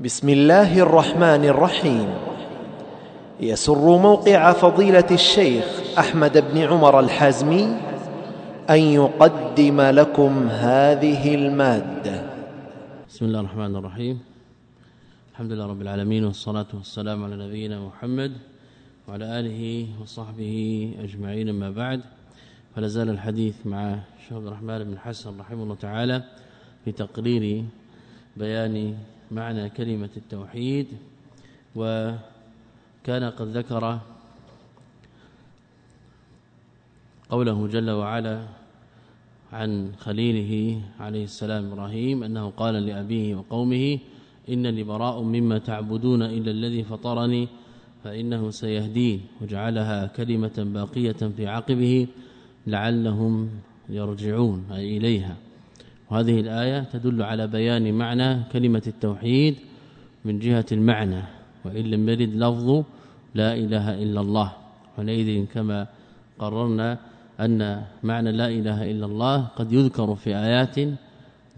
بسم الله الرحمن الرحيم. يسر موقع فضيلة الشيخ أحمد بن عمر الحازمي أن يقدم لكم هذه المادة. بسم الله الرحمن الرحيم. الحمد لله رب العالمين والصلاة والسلام على نبينا محمد وعلى آله وصحبه أجمعين. ما بعد فلا زال الحديث مع الشيخ عبد الرحمن بن حسن رحمه الله تعالى في تقرير بيان معنى كلمة التوحيد وكان قد ذكر قوله جل وعلا عن خليله عليه السلام إبراهيم أنه قال لأبيه وقومه انني براء مما تعبدون إلا الذي فطرني فإنه سيهدين وجعلها كلمة باقية في عقبه لعلهم يرجعون أي إليها. وهذه الآية تدل على بيان معنى كلمة التوحيد من جهة المعنى وإن لم يرد لفظ لا إله إلا الله. حينئذ كما قررنا أن معنى لا إله إلا الله قد يذكر في آيات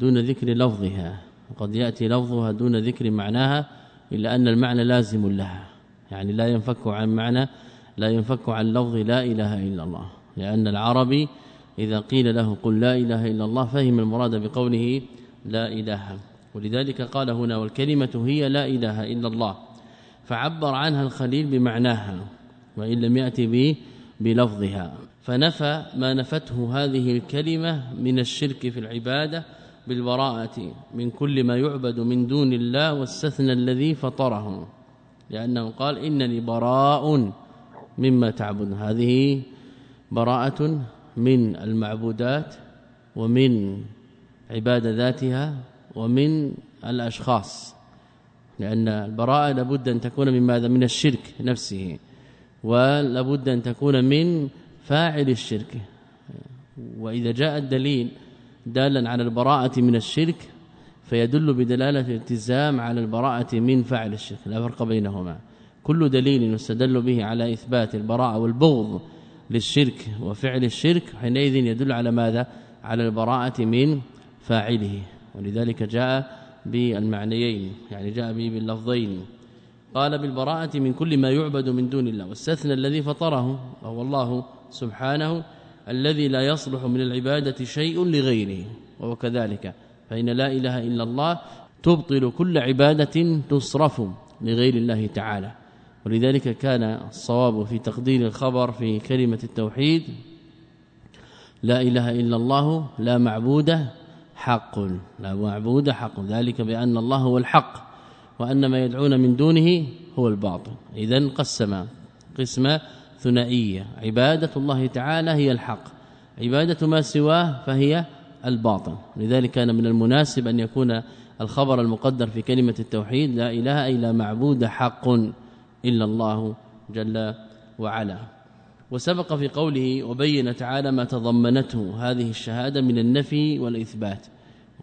دون ذكر لفظها وقد يأتي لفظها دون ذكر معناها إلا أن المعنى لازم لها. يعني لا ينفك عن معنى لا ينفك عن لفظ لا إله إلا الله لأن العربي إذا قيل له قل لا إله إلا الله فهم المراد بقوله لا إله. ولذلك قال هنا والكلمة هي لا إله إلا الله. فعبر عنها الخليل بمعناها وإن لم يأتي به بلفظها. فنفى ما نفته هذه الكلمة من الشرك في العبادة بالبراءة من كل ما يعبد من دون الله واستثنى الذي فطره. لأنه قال إنني براء مما تعبد هذه براءة من المعبودات ومن عبادة ذاتها ومن الأشخاص لأن البراءة لابد أن تكون من ماذا؟ من الشرك نفسه ولابد أن تكون من فاعل الشرك. وإذا جاء الدليل دالا على البراءة من الشرك فيدل بدلالة الالتزام على البراءة من فاعل الشرك لا فرق بينهما. كل دليل يستدل به على إثبات البراءة والبغض للشرك وفعل الشرك حينئذ يدل على ماذا؟ على البراءة من فاعله. ولذلك جاء بالمعنيين يعني جاء به باللفظين. قال بالبراءة من كل ما يعبد من دون الله. واستثنى الذي فطره وهو الله سبحانه الذي لا يصلح من العبادة شيء لغيره وهو كذلك. فإن لا إله إلا الله تبطل كل عبادة تصرف لغير الله تعالى. ولذلك كان الصواب في تقدير الخبر في كلمة التوحيد لا إله إلا الله لا معبود حق لا معبود حق ذلك بأن الله هو الحق وأن ما يدعون من دونه هو الباطل. إذا قسم قسمة ثنائية عبادة الله تعالى هي الحق عبادة ما سواه فهي الباطل. لذلك كان من المناسب أن يكون الخبر المقدر في كلمة التوحيد لا إله إلا معبود حق. إلا الله جل وعلا. وسبق في قوله وبين تعالى ما تضمنته. هذه الشهادة من النفي والإثبات.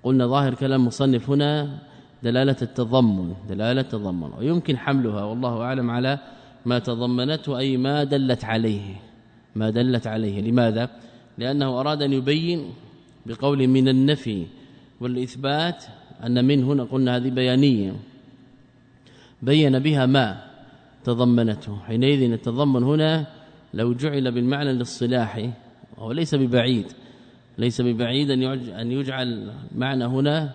قلنا ظاهر كلام مصنف هنا دلالة التضمن دلالة التضمن. ويمكن حملها والله أعلم على ما تضمنته أي ما دلت عليه. ما دلت عليه. لماذا؟ لأنه أراد أن يبين بقول من النفي والإثبات أن من هنا قلنا هذه بيانية. بين بها ما؟ تضمنته. حينئذ التضمن هنا لو جعل بالمعنى الاصطلاحي وهو ليس ببعيد ليس ببعيد أن يجعل معنى هنا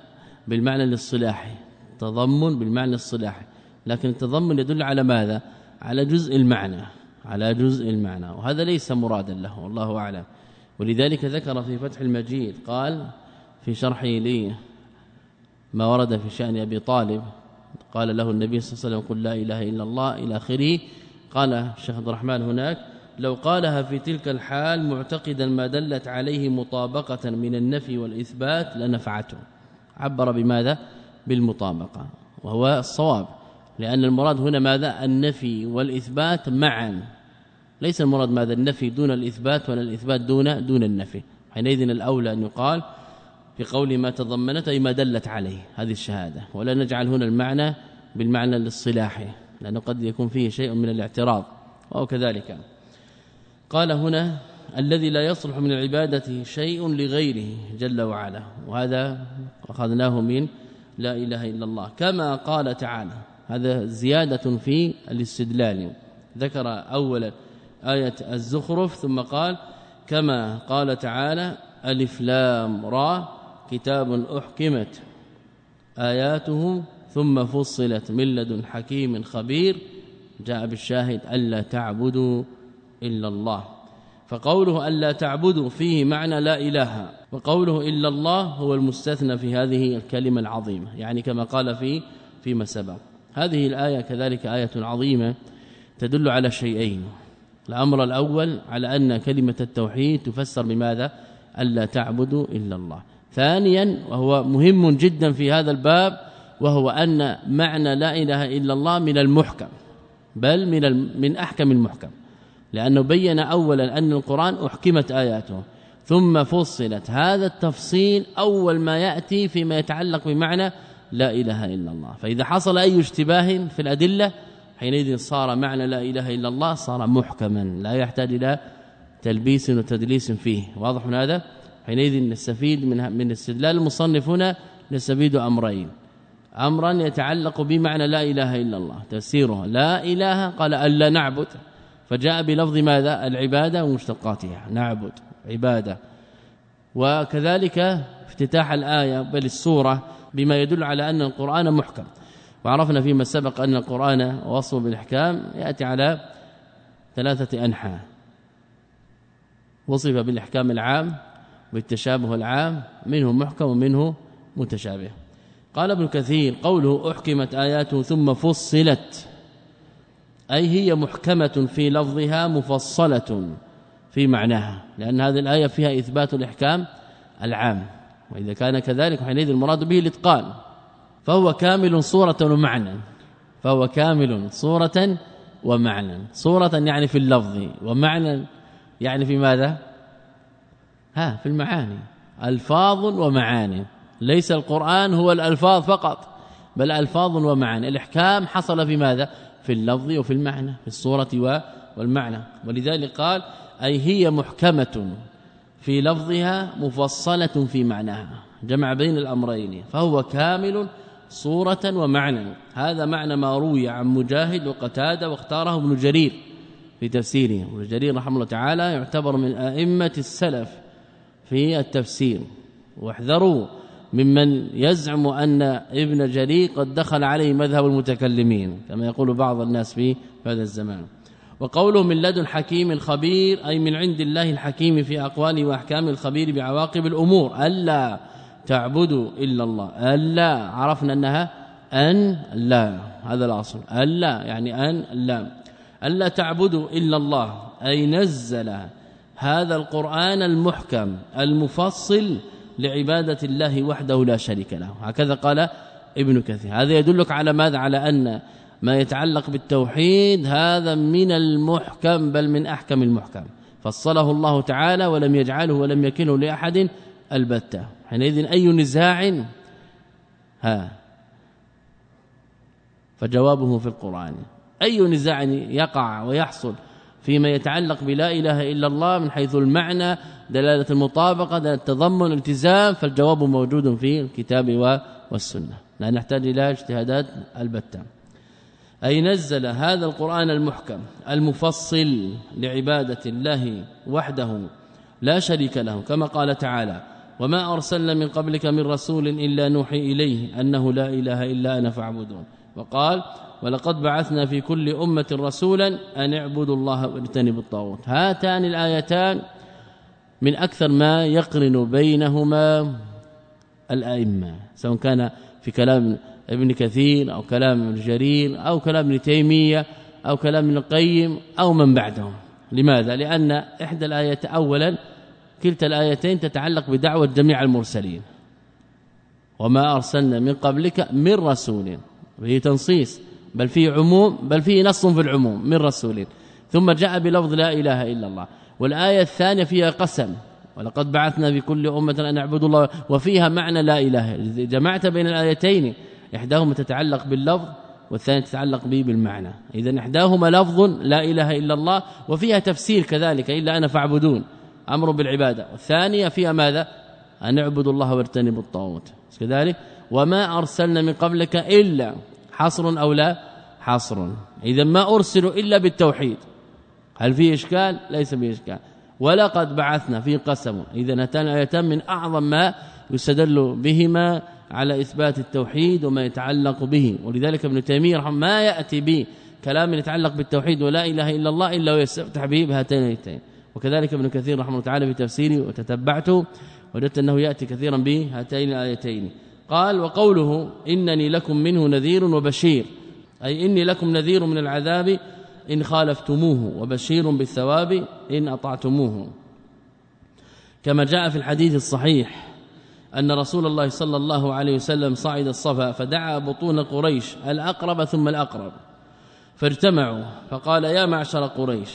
بالمعنى الاصطلاحي تضمن بالمعنى الاصطلاحي لكن التضمن يدل على ماذا؟ على جزء المعنى على جزء المعنى وهذا ليس مرادا له والله أعلم. ولذلك ذكر في فتح المجيد قال في شرحه لي ما ورد في شأن أبي طالب قال له النبي صلى الله عليه وسلم قل لا إله إلا الله إلى آخره. قال الشيخ عبد الرحمن هناك لو قالها في تلك الحال معتقدا ما دلت عليه مطابقة من النفي والإثبات لنفعته. عبر بماذا؟ بالمطابقة وهو الصواب لأن المراد هنا ماذا؟ النفي والإثبات معا. ليس المراد ماذا؟ النفي دون الإثبات ولا الإثبات دون دون النفي. حينئذ الأولى أن يقال في قول ما تضمنت أي ما دلت عليه هذه الشهادة. ولا نجعل هنا المعنى بالمعنى الاصطلاحي لأنه قد يكون فيه شيء من الاعتراض أو كذلك. قال هنا الذي لا يصلح من العبادة شيء لغيره جل وعلا. وهذا أخذناه من لا إله إلا الله. كما قال تعالى هذا زيادة في الاستدلال. ذكر اولا آية الزخرف ثم قال كما قال تعالى ألف لام را. كتاب أحكمت اياته ثم فصلت من لدن حكيم خبير جاء بالشاهد ألا تعبدوا إلا الله. فقوله ألا تعبدوا فيه معنى لا إله. وقوله إلا الله هو المستثنى في هذه الكلمة العظيمة يعني كما قال في فيما سبق. هذه الآية كذلك آية عظيمة تدل على شيئين. الأمر الأول على أن كلمة التوحيد تفسر بماذا؟ ألا تعبدوا إلا الله. ثانيا وهو مهم جدا في هذا الباب وهو أن معنى لا إله إلا الله من المحكم بل من من أحكم المحكم لأنه بين اولا أن القرآن أحكمت آياته ثم فصلت. هذا التفصيل أول ما يأتي فيما يتعلق بمعنى لا إله إلا الله. فإذا حصل أي اشتباه في الأدلة حينئذ صار معنى لا إله إلا الله صار محكما لا يحتاج إلى تلبيس وتدليس فيه. واضح هذا؟ حينئذ نستفيد من من استدلال المصنف هنا نستفيد أمرين. أمرا يتعلق بمعنى لا إله إلا الله تفسيره لا إله قال ألا نعبد فجاء بلفظ ماذا؟ العبادة ومشتقاتها نعبد عبادة. وكذلك افتتاح الآية بل السورة بما يدل على أن القرآن محكم. وعرفنا فيما سبق أن القرآن وصفه بالإحكام يأتي على ثلاثة أنحاء. وصف بالإحكام العام بالتشابه العام منه محكم ومنه متشابه. قال ابن كثير قوله أحكمت آياته ثم فصلت أي هي محكمة في لفظها مفصلة في معناها لأن هذه الآية فيها إثبات الإحكام العام. وإذا كان كذلك حينئذ المراد به الإتقان. فهو كامل صورة ومعنى. فهو كامل صورة ومعنى. صورة يعني في اللفظ ومعنى يعني في ماذا؟ ها في المعاني. ألفاظ ومعاني. ليس القرآن هو الألفاظ فقط بل ألفاظ ومعاني. الإحكام حصل في ماذا؟ في اللفظ وفي المعنى في الصورة والمعنى. ولذلك قال أي هي محكمة في لفظها مفصلة في معناها. جمع بين الأمرين. فهو كامل صورة ومعنى. هذا معنى ما روي عن مجاهد وقتادة واختاره ابن جرير في تفسيره. ابن جرير رحمه الله تعالى يعتبر من أئمة السلف في التفسير. واحذروا ممن يزعم أن ابن جرير قد دخل عليه مذهب المتكلمين كما يقول بعض الناس في هذا الزمان. وقوله من لدن حكيم خبير أي من عند الله الحكيم في أقواله وأحكام الخبير بعواقب الأمور. ألا تعبدوا إلا الله. ألا عرفنا أنها أن لا. هذا الأصل. ألا يعني أن لا. ألا تعبدوا إلا الله أي نزل هذا القرآن المحكم المفصل لعبادة الله وحده لا شريك له. هكذا قال ابن كثير. هذا يدلك على ماذا؟ على أن ما يتعلق بالتوحيد هذا من المحكم بل من أحكم المحكم. فصله الله تعالى ولم يجعله ولم يكنه لأحد البتة. حينئذ أي نزاع؟ ها. فجوابه في القرآن. أي نزاع يقع ويحصل؟ فيما يتعلق بلا إله إلا الله من حيث المعنى دلالة المطابقة دلالة التضمن الالتزام فالجواب موجود في الكتاب والسنة. لا نحتاج إلى اجتهادات البتة. أي نزل هذا القرآن المحكم المفصل لعبادة الله وحده لا شريك له كما قال تعالى وما أرسلنا من قبلك من رسول إلا نوحي إليه أنه لا إله إلا أنا فاعبدون وقال ولقد بعثنا في كل أمة رسولا أن اعبدوا الله واجتنبوا الطاغوت. هاتان الآيتان من أكثر ما يقرن بينهما الأئمة سواء كان في كلام ابن كثير أو كلام ابن جرير أو كلام ابن تيمية أو كلام ابن القيم أو من بعدهم. لماذا؟ لأن إحدى الآيات اولا كلتا الآيتين تتعلق بدعوة جميع المرسلين. وما أرسلنا من قبلك من رسول. وهي تنصيص. بل فيه عموم بل فيه نص في العموم من رسول. ثم جاء بلفظ لا إله إلا الله. والآية الثانية فيها قسم. ولقد بعثنا في كل أمة أن اعبدوا الله وفيها معنى لا إله. جمعت بين الآيتين. إحداهما تتعلق باللفظ والثانيه تتعلق به بالمعنى. اذا إحداهما لفظ لا إله إلا الله وفيها تفسير كذلك إلا أنا فاعبدون أمر بالعبادة. والثانية فيها ماذا؟ أن اعبدوا الله واجتنبوا الطاغوت. كذلك. وما أرسلنا من قبلك إلا حصر أو لا حصر. إذا ما أرسلوا إلا بالتوحيد. هل في إشكال؟ ليس فيه إشكال. ولقد بعثنا في قسم. إذا اتان آيتان من أعظم ما يستدل بهما على إثبات التوحيد وما يتعلق به. ولذلك ابن تيمية رحمه ما يأتي به كلام يتعلق بالتوحيد ولا إله إلا الله إلا ويستفتح به بهاتين الايتين وكذلك ابن كثير رحمه الله تعالى في تفسيره وتتبعته وجدت أنه يأتي كثيرا بهاتين الآيتين. قال وقوله إنني لكم منه نذير وبشير أي إني لكم نذير من العذاب إن خالفتموه وبشير بالثواب إن أطعتموه. كما جاء في الحديث الصحيح أن رسول الله صلى الله عليه وسلم صعد الصفا فدعا بطون قريش الأقرب ثم الأقرب فاجتمعوا فقال يا معشر قريش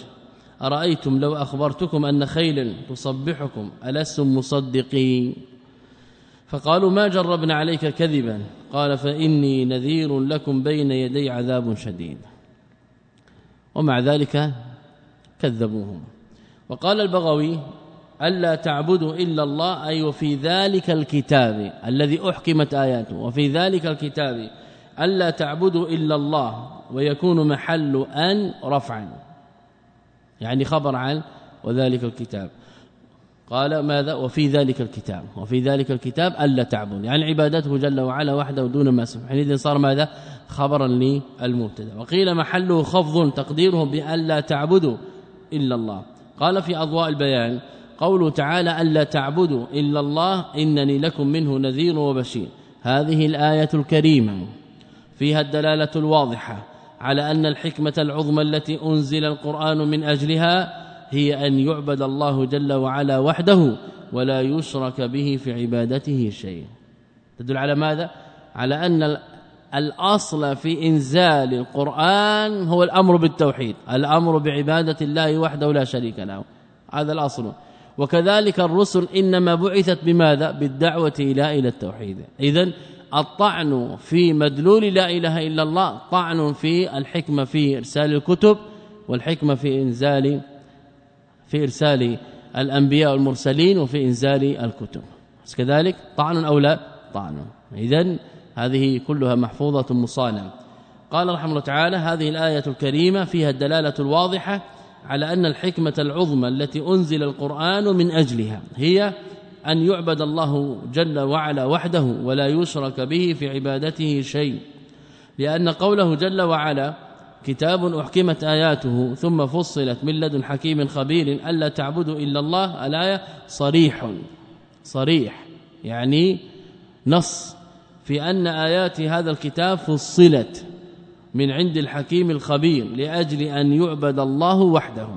أرأيتم لو أخبرتكم أن خيلا تصبحكم ألستم مصدقين؟ فقالوا ما جربنا عليك كذبا. قال فإني نذير لكم بين يدي عذاب شديد. ومع ذلك كذبوهم. وقال البغوي ألا تعبدوا إلا الله أي وفي ذلك الكتاب الذي أحكمت آياته. وفي ذلك الكتاب ألا تعبدوا إلا الله ويكون محل أن رفعا. يعني خبر عن وذلك الكتاب. قال ماذا؟ وفي ذلك الكتاب. وفي ذلك الكتاب ألا تعبدوا يعني عبادته جل وعلا وحده دون ما سبحانه حينئذ صار ماذا؟ خبرا للمبتدا وقيل محله خفض تقديره بألا تعبدوا إلا الله. قال في أضواء البيان قوله تعالى ألا تعبدوا إلا الله إنني لكم منه نذير وبشير. هذه الآية الكريمة فيها الدلالة الواضحة على أن الحكمة العظمى التي أنزل القرآن من أجلها هي أن يعبد الله جل وعلا وحده ولا يشرك به في عبادته شيء. تدل على ماذا؟ على أن الأصل في إنزال القرآن هو الأمر بالتوحيد الأمر بعبادة الله وحده لا شريك له. هذا الأصل. وكذلك الرسل إنما بعثت بماذا؟ بالدعوة إلى إلى التوحيد. اذا الطعن في مدلول لا إله إلا الله طعن في الحكمة في إرسال الكتب والحكمة في إنزال في إرسال الأنبياء والمرسلين وفي إنزال الكتب. كذلك؟ طعن أو لا؟ طعن. اذا هذه كلها محفوظة مصانه قال رحمه الله تعالى هذه الآية الكريمة فيها الدلالة الواضحة على أن الحكمة العظمى التي أنزل القرآن من أجلها هي أن يعبد الله جل وعلا وحده ولا يشرك به في عبادته شيء لأن قوله جل وعلا كتاب أحكمت آياته ثم فصلت من لدن حكيم خبير ألا تعبدوا إلا الله الآية صريح. صريح يعني نص. في أن آيات هذا الكتاب فصلت من عند الحكيم الخبير لأجل أن يعبد الله وحده.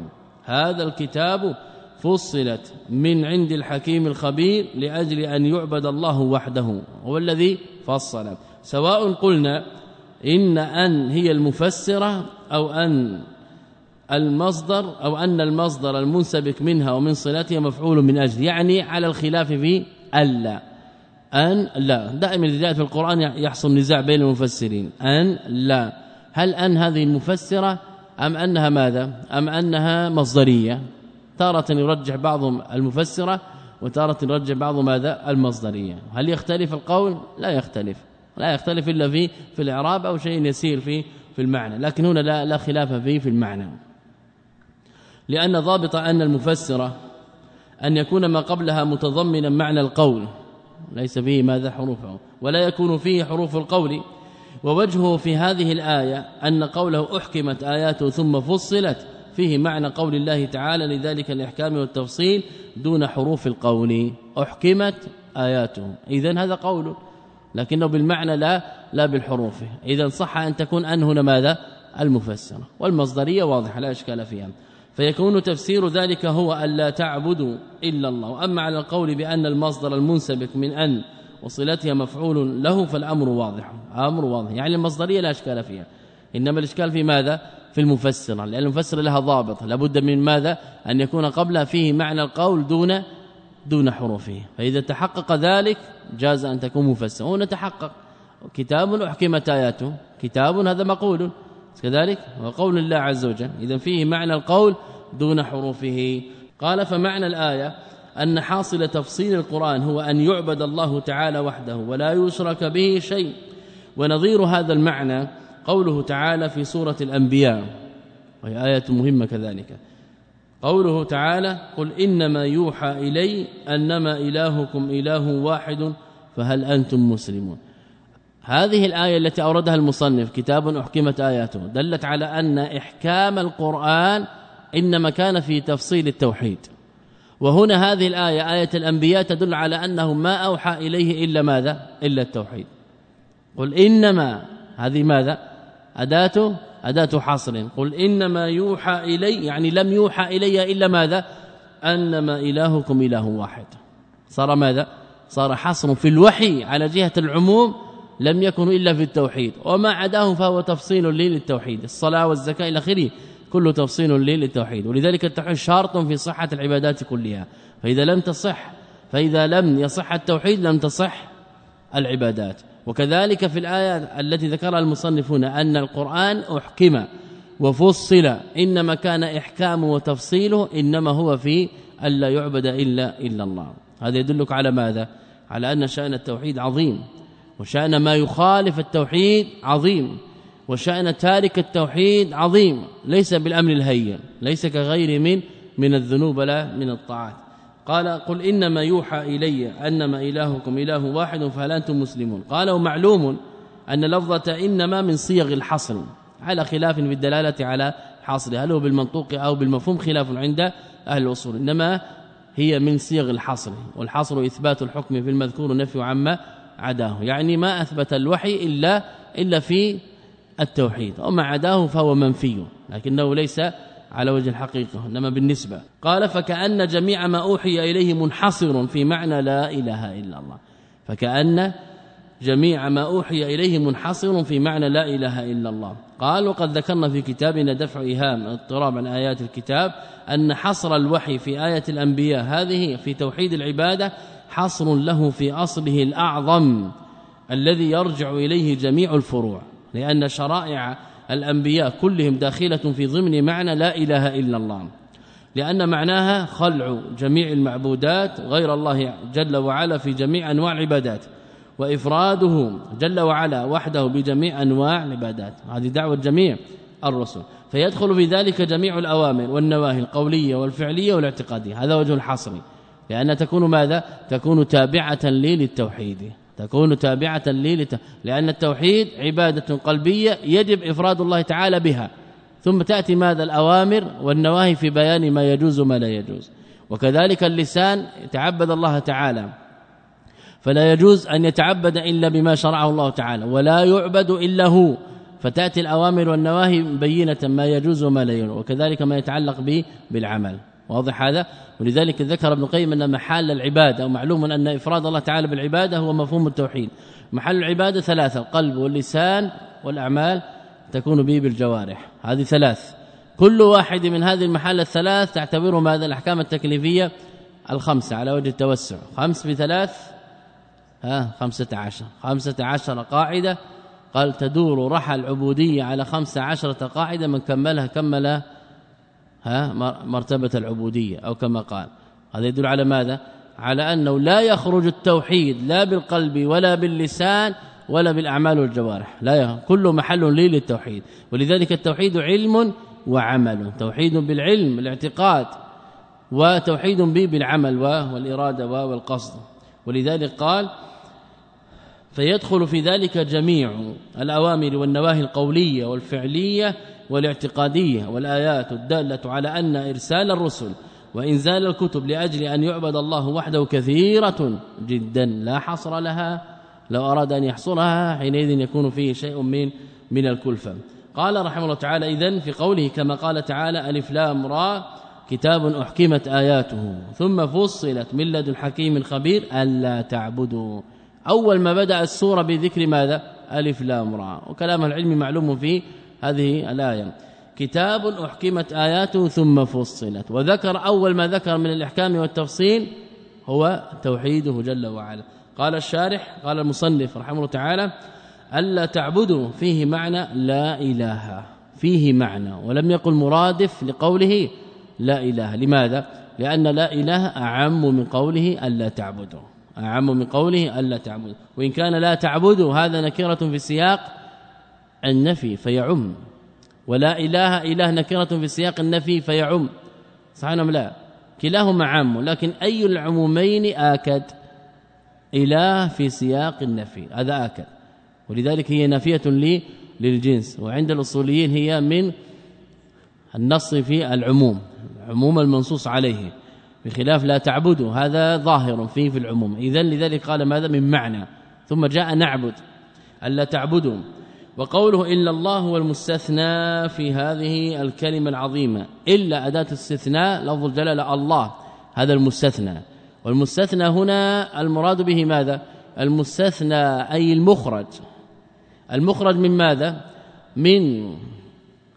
هذا الكتاب فصلت من عند الحكيم الخبير لأجل أن يعبد الله وحده هو الذي فصل. سواء قلنا إن أن هي المفسرة أو أن المصدر أو أن المصدر المنسبك منها ومن صلتها مفعول من أجل يعني على الخلاف في ألا. أن لا. دائما لذلك في القرآن يحصل نزاع بين المفسرين. أن لا. هل أن هذه مفسرة أم أنها ماذا؟ أم أنها مصدرية؟ تارة يرجح بعضهم المفسرة وتارة يرجح بعض ماذا؟ المصدرية. هل يختلف القول؟ لا يختلف. لا يختلف إلا في في الإعراب أو شيء يسير في في المعنى. لكن هنا لا, لا خلاف فيه في المعنى. لأن ضابط أن المفسرة أن يكون ما قبلها متضمنا معنى القول. ليس فيه ماذا حروفه. ولا يكون فيه حروف القول. ووجهه في هذه الآية أن قوله أحكمت آياته ثم فصلت فيه معنى قول الله تعالى لذلك الإحكام والتفصيل دون حروف القول. أحكمت آياته. إذا هذا قول. لكنه بالمعنى لا لا بالحروف. إذا صح أن تكون أن هنا ماذا؟ المفسرة. والمصدرية واضحة لا إشكال فيها. فيكون تفسير ذلك هو ألا تعبدوا إلا الله. أما على القول بأن المصدر المنسبك من أن وصلتها مفعول له فالأمر واضح. أمر واضح. يعني المصدرية لا إشكال فيها. إنما الإشكال في ماذا؟ في المفسرة. لأن المفسره لها ضابط. لابد من ماذا؟ أن يكون قبلها فيه معنى القول دون دون حروفه. فإذا تحقق ذلك جاز أن تكون مفسره هنا تحقق كتاب أحكمت آياته. كتاب هذا مقول. كذلك وقول الله عز وجل. اذا فيه معنى القول دون حروفه. قال فمعنى الآية أن حاصل تفصيل القرآن هو أن يعبد الله تعالى وحده ولا يشرك به شيء. ونظير هذا المعنى قوله تعالى في سورة الأنبياء. وهي آية مهمة كذلك. قوله تعالى قل إنما يوحى إلي أنما إلهكم إله واحد فهل أنتم مسلمون. هذه الآية التي أوردها المصنف كتاب أحكمت آياته دلت على أن إحكام القرآن إنما كان في تفصيل التوحيد. وهنا هذه الآية آية الأنبياء تدل على أنه ما أوحى إليه إلا ماذا؟ إلا التوحيد. قل إنما هذه ماذا؟ أداة أداة حصر قل إنما يوحى إلي يعني لم يوحى إلي إلا ماذا؟ أنما إلهكم إله واحد. صار ماذا؟ صار حصر في الوحي على جهة العموم لم يكن إلا في التوحيد. وما عداه فهو تفصيل للتوحيد. الصلاة والزكاة إلى آخره كله تفصيل للتوحيد. ولذلك التوحيد شرط في صحة العبادات كلها. فإذا لم تصح فإذا لم يصح التوحيد لم تصح العبادات. وكذلك في الآية التي ذكرها المصنفون أن القرآن أحكم وفصل إنما كان إحكامه وتفصيله إنما هو في ألا يعبد إلا إلا الله. هذا يدلك على ماذا؟ على أن شأن التوحيد عظيم وشأن ما يخالف التوحيد عظيم وشأن تارك التوحيد عظيم ليس بالأمر الهين ليس كغير من من الذنوب لا من الطاعات. قال قل إنما يوحى إلي أنما إلهكم إله واحد فهل أنتم مسلمون؟ قال ومعلوم أن لفظه إنما من صيغ الحصر على خلاف في الدلالة على حصر هل هو بالمنطوق أو بالمفهوم خلاف عند أهل الأصول إنما هي من صيغ الحصر والحصر إثبات الحكم في المذكور نفي عما عداه يعني ما أثبت الوحي إلا إلا في التوحيد وما عداه فهو منفي لكنه ليس على وجه الحقيقة إنما بالنسبة. قال فكأن جميع ما أوحي إليه منحصر في معنى لا إله إلا الله. فكأن جميع ما أوحي إليه منحصر في معنى لا إله إلا الله. قال وقد ذكرنا في كتابنا دفع إيهام اضطراب عن آيات الكتاب أن حصر الوحي في آية الأنبياء هذه في توحيد العبادة حصر له في أصله الأعظم الذي يرجع إليه جميع الفروع لأن شرائع الأنبياء كلهم داخلة في ضمن معنى لا إله إلا الله. لأن معناها خلع جميع المعبودات غير الله جل وعلا في جميع أنواع العبادات وإفراده جل وعلا وحده بجميع أنواع العبادات. هذه دعوة جميع الرسل. فيدخل في ذلك جميع الأوامر والنواهي القولية والفعلية والاعتقادية. هذا وجه الحصر. لأن تكون ماذا؟ تكون تابعة لي للتوحيد. تكون تابعة لي لأن التوحيد عبادة قلبية يجب إفراد الله تعالى بها. ثم تأتي ماذا؟ الأوامر والنواهي في بيان ما يجوز وما لا يجوز. وكذلك اللسان يتعبد الله تعالى. فلا يجوز أن يتعبد إلا بما شرعه الله تعالى ولا يعبد إلا هو. فتأتي الأوامر والنواهي بينة ما يجوز وما لا يجوز وكذلك ما يتعلق به بالعمل. واضح هذا؟ ولذلك ذكر ابن القيم أن محل العبادة ومعلوم أن إفراد الله تعالى بالعبادة هو مفهوم التوحيد. محل العبادة ثلاثة القلب واللسان والأعمال تكون به بالجوارح. هذه ثلاث. كل واحد من هذه المحال الثلاث تعتبره ماذا الأحكام التكليفية الخمسة على وجه التوسع. خمس بثلاث ها 15 15 قاعدة. قال تدور رحى العبودية على خمس عشرة قاعدة من كملها كمل ها مرتبة العبودية أو كما قال. هذا يدل على ماذا؟ على أنه لا يخرج التوحيد لا بالقلب ولا باللسان ولا بالأعمال والجوارح. لا كل محل لي للتوحيد. ولذلك التوحيد علم وعمل. توحيد بالعلم الاعتقاد وتوحيد به بالعمل والإرادة والقصد. ولذلك قال فيدخل في ذلك جميع الأوامر والنواهي القولية والفعلية والاعتقادية والآيات الدالة على أن إرسال الرسل وإنزال الكتب لأجل أن يعبد الله وحده كثيرة جدا لا حصر لها لو أراد أن يحصرها حينئذ يكون فيه شيء من من الكلفة. قال رحمه الله تعالى إذن في قوله كما قال تعالى ألف لام را كتاب أحكمت آياته. ثم فصلت من لدن حكيم خبير ألا تعبدوا. أول ما بدأ السورة بذكر ماذا؟ ألف لام را. وكلام العلم معلوم في هذه الآية. كتاب أحكمت آياته ثم فصلت. وذكر أول ما ذكر من الإحكام والتفصيل هو توحيده جل وعلا. قال الشارح قال المصنف رحمه الله تعالى ألا تعبدوا فيه معنى لا إله فيه معنى ولم يقل مرادف لقوله لا إله. لماذا؟ لأن لا إله أعم من قوله ألا تعبدوا. أعم من قوله ألا تعبدوا. وإن كان لا تعبدوا هذا نكرة في سياق النفي فيعم. ولا إله إله نكرة في سياق النفي فيعم. صحيح أم لا؟ كلاهما عام لكن أي العمومين آكد إله في سياق النفي. هذا آكد. ولذلك هي نافية لي للجنس. وعند الأصوليين هي من النص في العموم عموم المنصوص عليه. بخلاف لا تعبدوا هذا ظاهر فيه في العموم. اذا لذلك قال ماذا؟ من معنى. ثم جاء نعبد. ألا تعبدوا. وقوله إلا الله هو المستثنى في هذه الكلمة العظيمة. إلا أداة استثناء لفظ الجلالة الله هذا المستثنى. والمستثنى هنا المراد به ماذا؟ المستثنى أي المخرج. المخرج من ماذا؟ من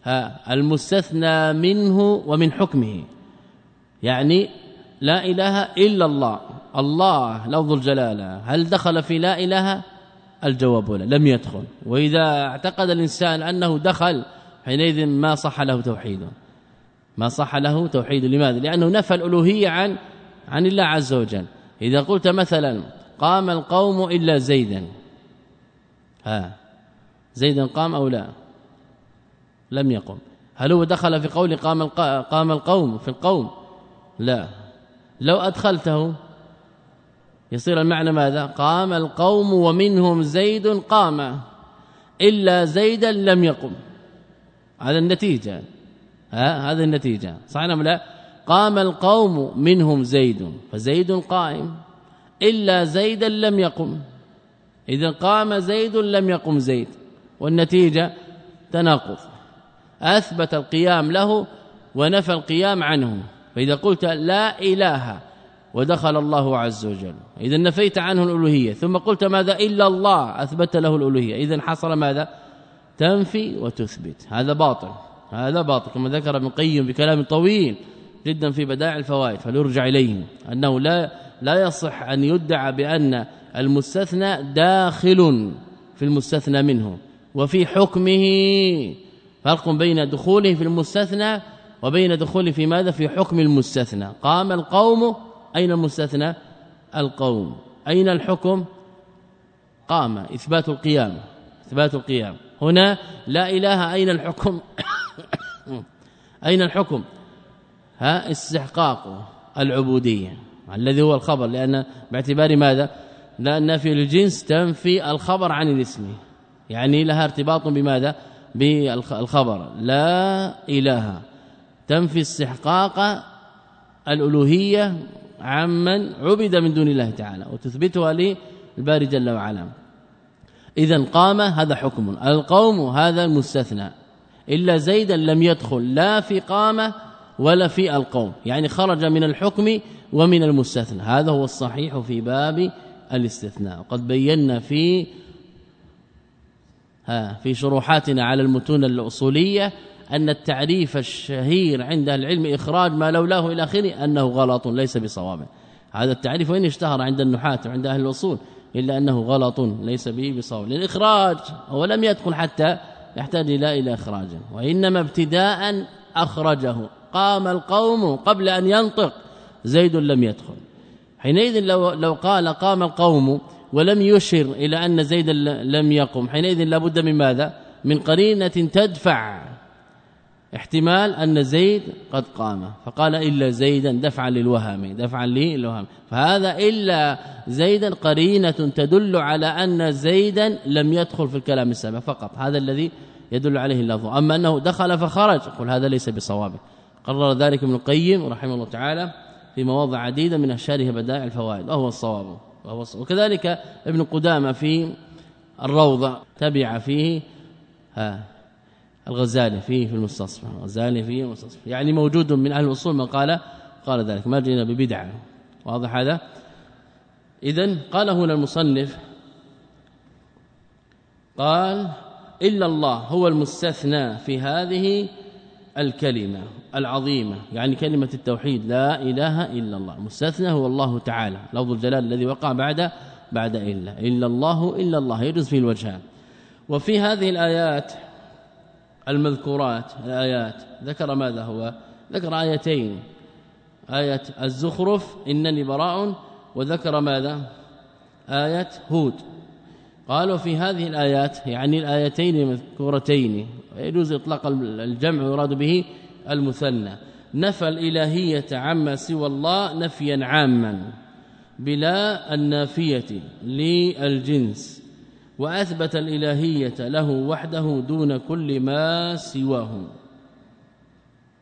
ها المستثنى منه ومن حكمه. يعني لا إله إلا الله. الله لفظ الجلالة. هل دخل في لا إله؟ الجواب لا لم يدخل. وإذا اعتقد الإنسان أنه دخل حينئذ ما صح له توحيده ما صح له توحيد لماذا؟ لأنه نفى الألوهية عن عن الله عز وجل. إذا قلت مثلا قام القوم إلا زيدا. ها زيدا قام أو لا؟ لم يقم. هل هو دخل في قول قام قام القوم في القوم؟ لا. لو أدخلته يصير المعنى ماذا؟ قام القوم ومنهم زيد قام إلا زيدا لم يقم. هذا النتيجة. ها؟ هذه النتيجة. صح أم لا؟ قام القوم منهم زيد فزيد قائم إلا زيدا لم يقم. إذا قام زيد لم يقم زيد والنتيجة تناقض. أثبت القيام له ونفى القيام عنه. فإذا قلت لا إله ودخل الله عز وجل. اذا نفيت عنه الألوهية. ثم قلت ماذا؟ إلا الله أثبت له الألوهية. اذا حصل ماذا؟ تنفي وتثبت. هذا باطل. هذا باطل. كما ذكر ابن القيم بكلام طويل جدا في بدائع الفوائد. فليرجع اليه أنه لا لا يصح أن يدعى بأن المستثنى داخل في المستثنى منه. وفي حكمه فرق بين دخوله في المستثنى وبين دخوله في ماذا؟ في حكم المستثنى. قام القوم أين المستثنى القوم؟ أين الحكم؟ قام إثبات القيام إثبات القيام. هنا لا إله أين الحكم؟ أين الحكم؟ ها استحقاق العبودية الذي هو الخبر. لأن باعتبار ماذا؟ لأن في الجنس تنفي الخبر عن الاسم. يعني لها ارتباط بماذا؟ بالخبر. لا إله. تنفي استحقاق الألوهية عمن عبد من دون الله تعالى وتثبتها للباري جل وعلا. اذا قام هذا حكم. القوم هذا المستثنى إلا زيدا لم يدخل لا في قامه ولا في القوم. يعني خرج من الحكم ومن المستثنى. هذا هو الصحيح في باب الاستثناء. وقد بينا في ها في شروحاتنا على المتون الأصولية أن التعريف الشهير عند العلم إخراج ما لولاه إلى آخره أنه غلط ليس بصواب. هذا التعريف وإن اشتهر عند النحاة وعند أهل الأصول إلا أنه غلط ليس به بصواب. للإخراج هو لم يدخل حتى يحتاج إلى إلى إخراج وإنما ابتداء أخرجه. قام القوم قبل أن ينطق زيد لم يدخل. حينئذ لو لو قال قام القوم ولم يشر إلى أن زيد لم يقم حينئذ لابد من ماذا؟ من قرينة تدفع. احتمال أن زيد قد قام. فقال إلا زيدا دفعا للوهم دفعا للوهم فهذا إلا زيدا قرينة تدل على أن زيدا لم يدخل في الكلام السابق فقط. هذا الذي يدل عليه اللفظ. أما أنه دخل فخرج قل هذا ليس بصواب. قرر ذلك ابن القيم رحمه الله تعالى في مواضع عديدة من اشاره بدائع الفوائد وهو الصواب. وهو الصواب. وكذلك ابن قدامة في الروضة تبع فيه ها الغزالي فيه في المستصفى الغزالي فيه المستصفى. يعني موجود من أهل الأصول من قال قال ذلك ما جئنا ببدعة. واضح هذا؟ اذا قال هنا المصنف قال إلا الله هو المستثنى في هذه الكلمة العظيمة يعني كلمة التوحيد لا إله إلا الله. مستثنى هو الله تعالى لفظ الجلال الذي وقع بعد بعد إلا. إلا الله إلا الله يجوز فيه الوجهان. وفي هذه الآيات المذكورات الآيات. ذكر ماذا هو؟ ذكر آيتين. آية الزخرف إنني براء. وذكر ماذا؟ آية هود. قالوا في هذه الآيات يعني الآيتين المذكورتين يجوز إطلاق الجمع ويراد به المثنى. نفى الإلهية عما سوى الله نفيا عاما بلا النافية للجنس. وأثبت الإلهية له وحده دون كل ما سواه.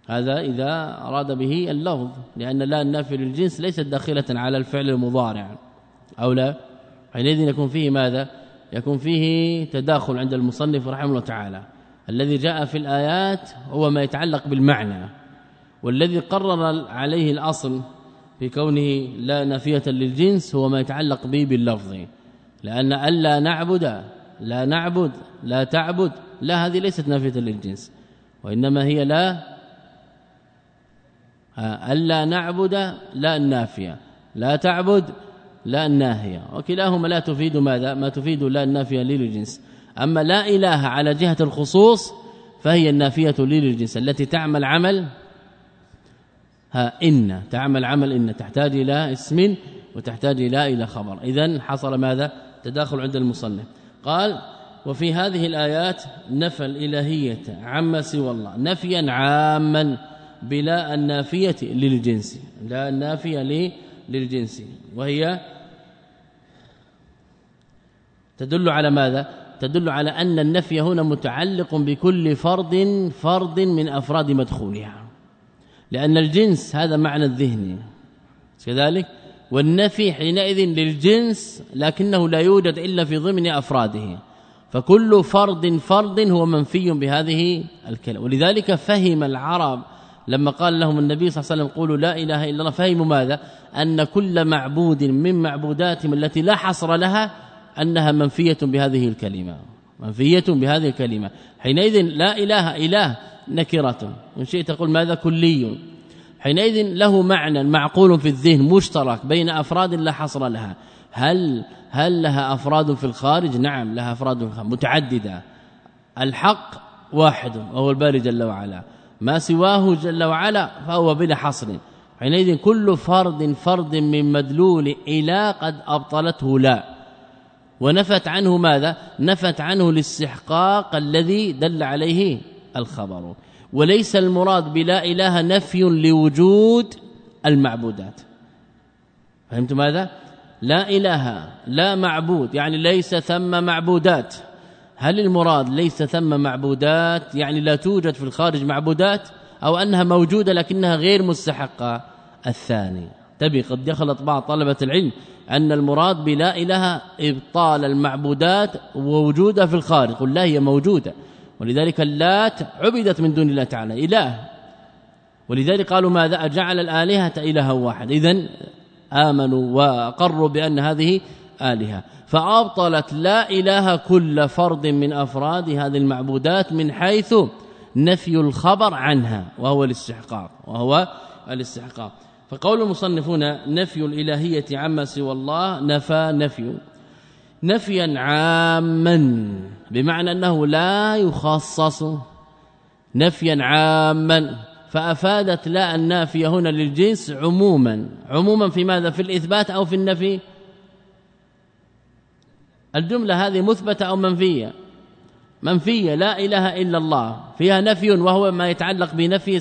هذا إذا أراد به اللفظ لأن لا النافي للجنس ليست داخلة على الفعل المضارع. أو لا؟ حينئذ يكون فيه ماذا؟ يكون فيه تداخل عند المصنف رحمه الله تعالى. الذي جاء في الآيات هو ما يتعلق بالمعنى. والذي قرر عليه الأصل في كونه لا نافية للجنس هو ما يتعلق به باللفظ. لأن ألا نعبد لا نعبد لا تعبد لا هذه ليست نافيه للجنس وإنما هي لا ألا نعبد لا النافية لا تعبد لا الناهية. وكلاهما لا تفيد ماذا؟ ما تفيد لا النافية للجنس. أما لا إله على جهة الخصوص فهي النافية للجنس التي تعمل عمل ها إن تعمل عمل إن تحتاج إلى اسم وتحتاج إلى إلى خبر. اذا حصل ماذا؟ تداخل عند المصنف. قال وفي هذه الآيات نفى الإلهية عما سوى الله نفيا عاما بلا النافية للجنس لا النافية للجنس. وهي تدل على ماذا؟ تدل على أن النفي هنا متعلق بكل فرد فرد من أفراد مدخولها. لأن الجنس هذا معنى الذهني كذلك والنفي حينئذ للجنس لكنه لا يوجد إلا في ضمن أفراده. فكل فرد فرد هو منفي بهذه الكلمة. ولذلك فهم العرب لما قال لهم النبي صلى الله عليه وسلم قولوا لا إله إلا الله فهموا ماذا؟ أن كل معبود من معبوداتهم التي لا حصر لها أنها منفية بهذه الكلمة. منفية بهذه الكلمة. حينئذ لا إله إله نكرة. وإن شئت تقول ماذا؟ كلي. حينئذ له معنى معقول في الذهن مشترك بين أفراد لا حصر لها. هل هل لها أفراد في الخارج؟ نعم لها أفراد في الخارج متعددة. الحق واحد وهو الباري جل وعلا. ما سواه جل وعلا فهو بلا حصر. حينئذ كل فرد فرد من مدلول إلى قد أبطلته لا. ونفت عنه ماذا؟ نفت عنه الاستحقاق الذي دل عليه الخبر. وليس المراد بلا إله نفي لوجود المعبودات. فهمت ماذا لا إله لا معبود يعني ليس ثم معبودات. هل المراد ليس ثم معبودات؟ يعني لا توجد في الخارج معبودات أو أنها موجودة لكنها غير مستحقة. الثاني تبي قد يخلط بعض طلبة العلم أن المراد بلا إله إبطال المعبودات ووجودها في الخارج قل لا هي موجودة. ولذلك اللات عبدت من دون الله تعالى إله. ولذلك قالوا ماذا؟ اجعل الآلهة إلها واحد. اذا آمنوا وأقروا بأن هذه آلهة. فأبطلت لا إله كل فرد من أفراد هذه المعبودات من حيث نفي الخبر عنها وهو الاستحقاق وهو الاستحقاق. فقول المصنفون نفي الإلهية عما سوى الله نفى نفي. نفيا عاما بمعنى أنه لا يخصص. نفيا عاما فأفادت لا النافية هنا للجنس عموما. عموما في ماذا؟ في الإثبات أو في النفي؟ الجملة هذه مثبتة أو منفية؟ منفية لا إله إلا الله. فيها نفي وهو ما يتعلق بنفي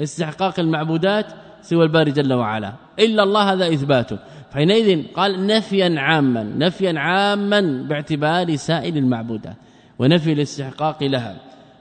استحقاق المعبودات سوى الباري جل وعلا. إلا الله هذا اثباته حينئذ قال نفيا عاما نفيا عاما باعتبار سائر المعبودات ونفي الاستحقاق لها.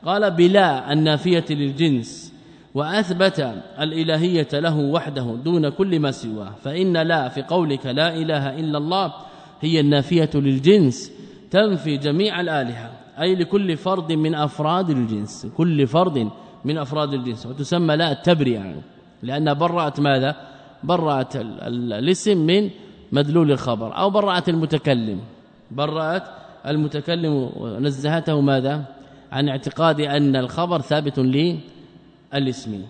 قال بلا النافية للجنس وأثبت الإلهية له وحده دون كل ما سواه. فإن لا في قولك لا إله إلا الله هي النافية للجنس تنفي جميع الآلهة أي لكل فرد من أفراد الجنس كل فرد من أفراد الجنس وتسمى لا التبرئه لأن برأت ماذا؟ برأت الاسم من مدلول الخبر أو برأت المتكلم. برأت المتكلم ونزهته ماذا؟ عن اعتقاد أن الخبر ثابت للاسم.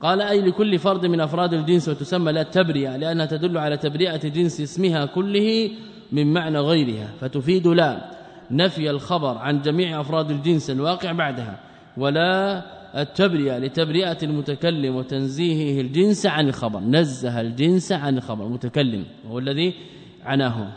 قال أي لكل فرد من أفراد الجنس وتسمى لا تبرئة لأنها تدل على تبرئة جنس اسمها كله من معنى غيرها فتفيد لا نفي الخبر عن جميع أفراد الجنس الواقع بعدها ولا التبرئة لتبرئة المتكلم وتنزيهه الجنس عن الخبر نزه الجنس عن الخبر المتكلم هو الذي عناه.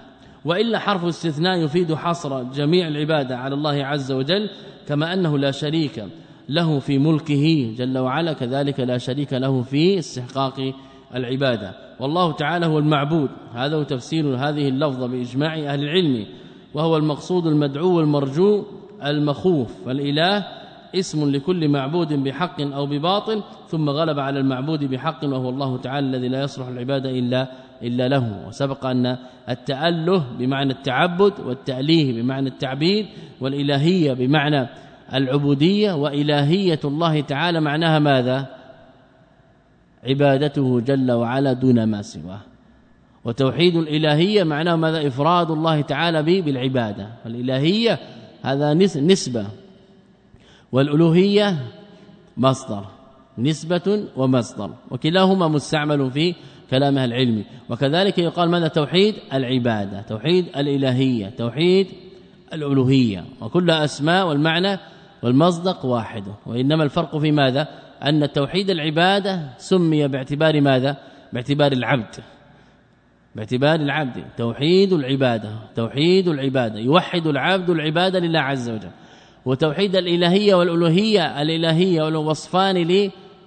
وإلا حرف استثناء يفيد حصر جميع العبادة على الله عز وجل كما أنه لا شريك له في ملكه جل وعلا كذلك لا شريك له في استحقاق العبادة. والله تعالى هو المعبود هذا هو تفسير هذه اللفظة بإجماع أهل العلم وهو المقصود المدعو المرجو المخوف فالاله اسم لكل معبود بحق أو بباطل ثم غلب على المعبود بحق وهو الله تعالى الذي لا يصلح العباده إلا إلا له. وسبق أن التأله بمعنى التعبد والتأليه بمعنى التعبيد والإلهية بمعنى العبودية وإلهية الله تعالى معناها ماذا؟ عبادته جل وعلا دون ما سواه. وتوحيد الإلهية معناه ماذا؟ إفراد الله تعالى به بالعبادة. الالهيه هذا نسبة. والألوهية مصدر نسبة ومصدر وكلاهما مستعمل في كلام أهل العلم. وكذلك يقال ماذا؟ توحيد العبادة توحيد الإلهية توحيد الألوهية. وكل أسماء والمعنى والمصدق واحد. وإنما الفرق في ماذا؟ أن توحيد العبادة سمي باعتبار ماذا؟ باعتبار العبد. باعتبار العبد. توحيد العبادة توحيد العبادة. يوحد العبد العبادة لله عز وجل. وتوحيد الإلهية والألوهية الإلهية والوصفان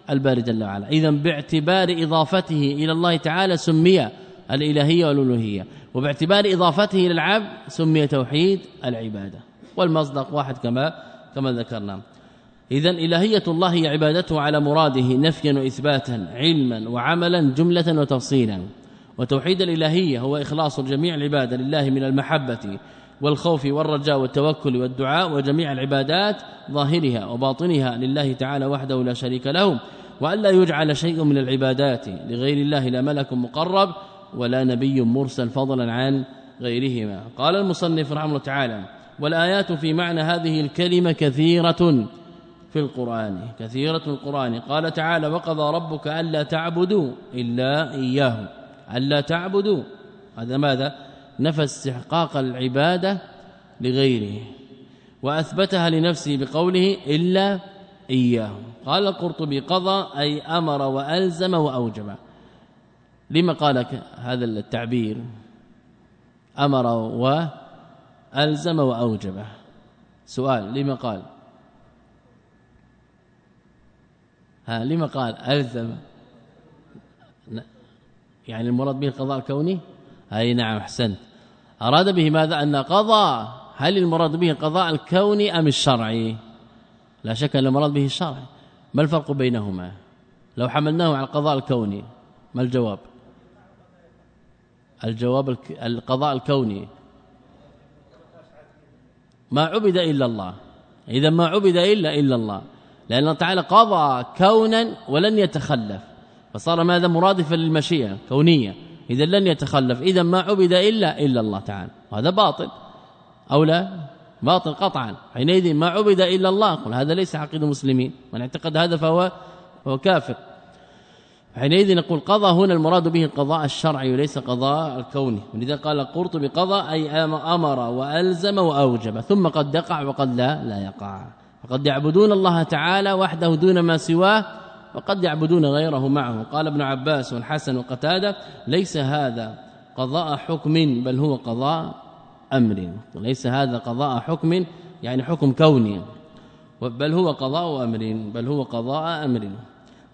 للباري جل وعلا. اذا باعتبار إضافته إلى الله تعالى سمي الإلهية والألوهية. وباعتبار إضافته إلى العبد سمي توحيد العبادة. والمصدق واحد كما كما ذكرنا. اذا إلهية الله هي عبادته على مراده نفيا واثباتا علما وعملا جملة وتفصيلا. وتوحيد الإلهية هو إخلاص جميع العبادة لله من المحبة. والخوف والرجاء والتوكل والدعاء وجميع العبادات ظاهرها وباطنها لله تعالى وحده لا شريك له والا يجعل شيء من العبادات لغير الله لا ملك مقرب ولا نبي مرسل فضلا عن غيرهما. قال المصنف رحمه الله تعالى والآيات في معنى هذه الكلمة كثيرة في القرآن كثيرة القرآن. قال تعالى وقضى ربك ألا تعبدوا إلا إياه ألا تعبدوا. هذا ماذا؟ نفى استحقاق العبادة لغيره وأثبتها لنفسه بقوله إلا إياه. قال القرطبي قضى أي أمر وألزم وأوجب. لما قال هذا التعبير؟ أمر وألزم وأوجب. سؤال لما قال؟ ها لما قال ألزم؟ يعني المراد به القضاء الكوني؟ أي نعم أحسنت. أراد به ماذا؟ أن قضى. هل المراد به القضاء الكوني أم الشرعي لا شك أن المراد به الشرعي ما الفرق بينهما؟ لو حملناه على القضاء الكوني ما الجواب؟ الجواب القضاء الكوني. ما عبد إلا الله. إذا ما عبد إلا إلا الله. لأن الله تعالى قضى كونا ولن يتخلف. فصار ماذا؟ مرادفا للمشيئة كونية. إذا لن يتخلف إذا ما عبد إلا إلا الله تعالى. وهذا باطل. أو لا؟ باطل قطعا. حينئذ ما عبد إلا الله. قل هذا ليس عقيدة المسلمين. من اعتقد هذا فهو فهو كافر. حينئذ نقول قضى هنا المراد به القضاء الشرعي وليس قضاء الكوني ولذا قال القرطبي قضى أي أمر وألزم وأوجب. ثم قد يقع وقد لا لا يقع. فقد يعبدون الله تعالى وحده دون ما سواه وقد يعبدون غيره معه. قال ابن عباس والحسن وقتادة ليس هذا قضاء حكم بل هو قضاء أمر. ليس هذا قضاء حكم يعني حكم كوني. بل هو قضاء أمر بل هو قضاء أمر.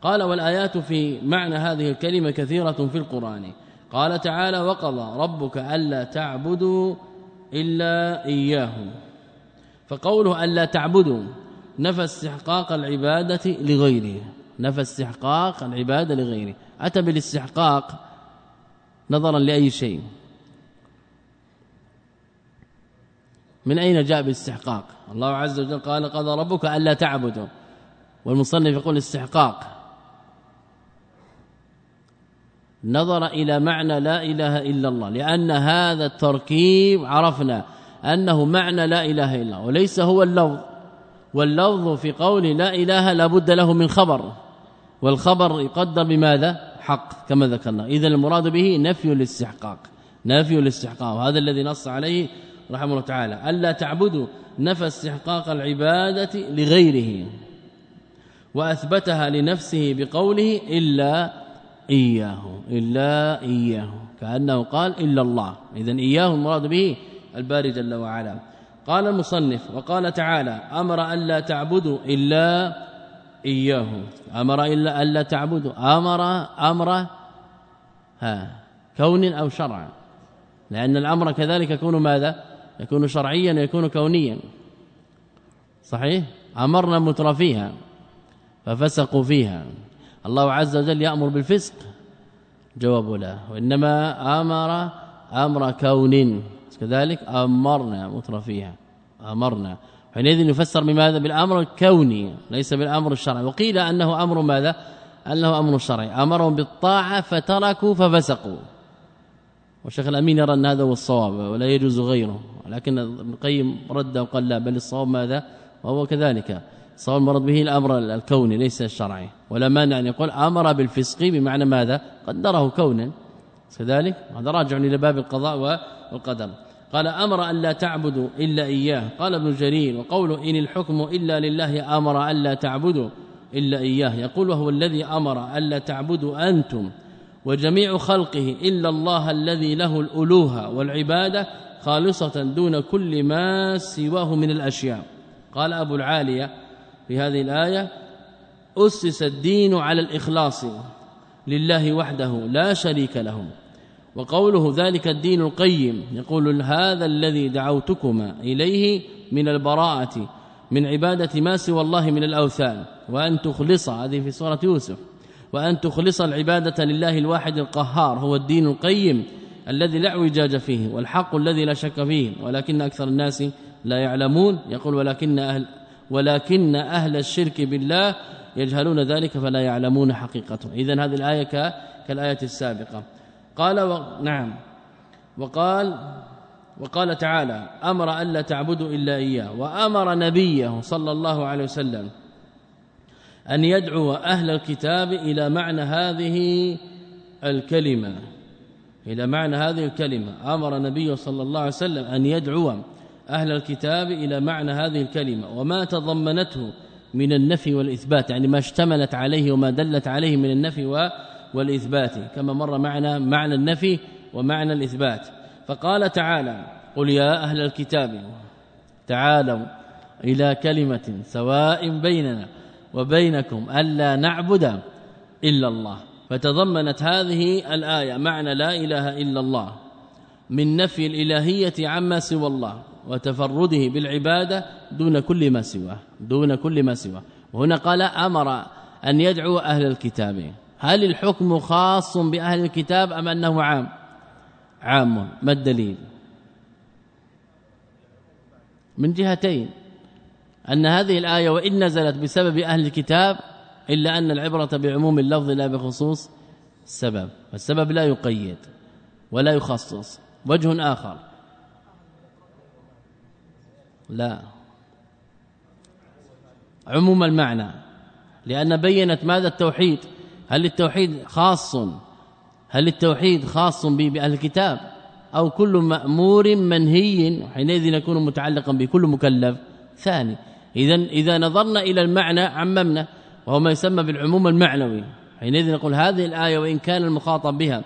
قال والآيات في معنى هذه الكلمة كثيرة في القرآن. قال تعالى وقضى ربك ألا تعبدوا إلا إياه. فقوله ألا تعبدوا نفى استحقاق العبادة لغيره. نفى استحقاق العبادة لغيره. أتى بالاستحقاق نظرا لأي شيء؟ من أين جاء بالاستحقاق؟ الله عز وجل قال قضى ربك ألا تعبدوا. والمصنف يقول استحقاق. نظر إلى معنى لا إله إلا الله لأن هذا التركيب عرفنا أنه معنى لا إله إلا الله وليس هو اللفظ. واللفظ في قول لا إله لابد له من خبر. والخبر يقدر بماذا؟ حق كما ذكرنا. اذا المراد به نفي الاستحقاق. نفي الاستحقاق وهذا الذي نص عليه رحمه الله تعالى. ألا تعبدوا نفى استحقاق العبادة لغيره وأثبتها لنفسه بقوله إلا إياه إلا إياه. كأنه قال إلا الله. اذا إياه المراد به الباري جل وعلا. قال المصنف وقال تعالى أمر الا تعبدوا إلا إياه. أمر إلا الا تعبدوا. أمر أمر ها كون أو شرع. لأن الأمر كذلك يكون ماذا؟ يكون شرعيا ويكون كونيا. صحيح؟ أمرنا مترفيها ففسقوا فيها. الله عز وجل يأمر بالفسق. جواب لا. وإنما أمر أمر كون. كذلك أمرنا مترفيها أمرنا. حينئذ يفسر بماذا؟ بالأمر الكوني ليس بالأمر الشرعي. وقيل أنه أمر ماذا؟ أنه أمر شرعي. أمرهم بالطاعة فتركوا ففسقوا. والشيخ الأمين يرى أن هذا هو الصواب ولا يجوز غيره. ولكن ابن القيم رد وقال لا بل الصواب ماذا؟ وهو كذلك. صواب المرض به الأمر الكوني ليس الشرعي. ولا مانع أن يقول أمر بالفسق بمعنى ماذا؟ قدره كونا. كذلك هذا راجع إلى باب القضاء والقدر. قال أمر أن لا تعبدوا إلا إياه. قال ابن جرير وقوله إن الحكم إلا لله أمر أن لا تعبدوا إلا إياه. يقول وهو الذي أمر أن لا تعبدوا أنتم وجميع خلقه إلا الله الذي له الألوهة والعبادة خالصة دون كل ما سواه من الأشياء. قال أبو العالية في هذه الآية أسس الدين على الإخلاص لله وحده لا شريك له. وقوله ذلك الدين القيم يقول هذا الذي دعوتكما إليه من البراءة من عبادة ما سوى الله من الأوثان وأن تخلص هذه في سورة يوسف وأن تخلص العبادة لله الواحد القهار هو الدين القيم الذي لا اعوجاج فيه والحق الذي لا شك فيه ولكن أكثر الناس لا يعلمون يقول ولكن أهل ولكن أهل الشرك بالله يجهلون ذلك فلا يعلمون حقيقته. إذن هذه الآية كالآية السابقة. قال و... نعم. وقال وقال تعالى أمر الا تعبدوا إلا إياه وأمر نبيه صلى الله عليه وسلم أن يدعو أهل الكتاب إلى معنى هذه الكلمة. إلى معنى هذه الكلمة. أمر النبي صلى الله عليه وسلم أن يدعو أهل الكتاب إلى معنى هذه الكلمة. وما تضمنته من النفي والإثبات يعني ما اشتملت عليه وما دلت عليه من النفي والإثبات كما مر معنا معنى النفي ومعنى الإثبات. فقال تعالى قل يا أهل الكتاب تعالوا إلى كلمة سواء بيننا وبينكم ألا نعبد إلا الله. فتضمنت هذه الآية معنى لا إله إلا الله من نفي الإلهية عما سوى الله وتفرده بالعبادة دون كل ما سواه دون كل ما سواه. وهنا قال أمر أن يدعو أهل الكتاب. هل الحكم خاص بأهل الكتاب أم أنه عام؟ عام ما الدليل؟ من جهتين أن هذه الآية وإن نزلت بسبب أهل الكتاب إلا أن العبرة بعموم اللفظ لا بخصوص السبب السبب لا يقيد ولا يخصص. وجه آخر. لا. عموم المعنى لأن بينت ماذا التوحيد؟ هل التوحيد خاص؟ هل التوحيد خاص بأهل الكتاب؟ أو كل مأمور منهي؟ حينئذ يكون متعلقا بكل مكلف ثاني. اذا إذا نظرنا إلى المعنى عممنا وهو ما يسمى بالعموم المعنوي. حينئذ نقول هذه الآية وإن كان المخاطب بها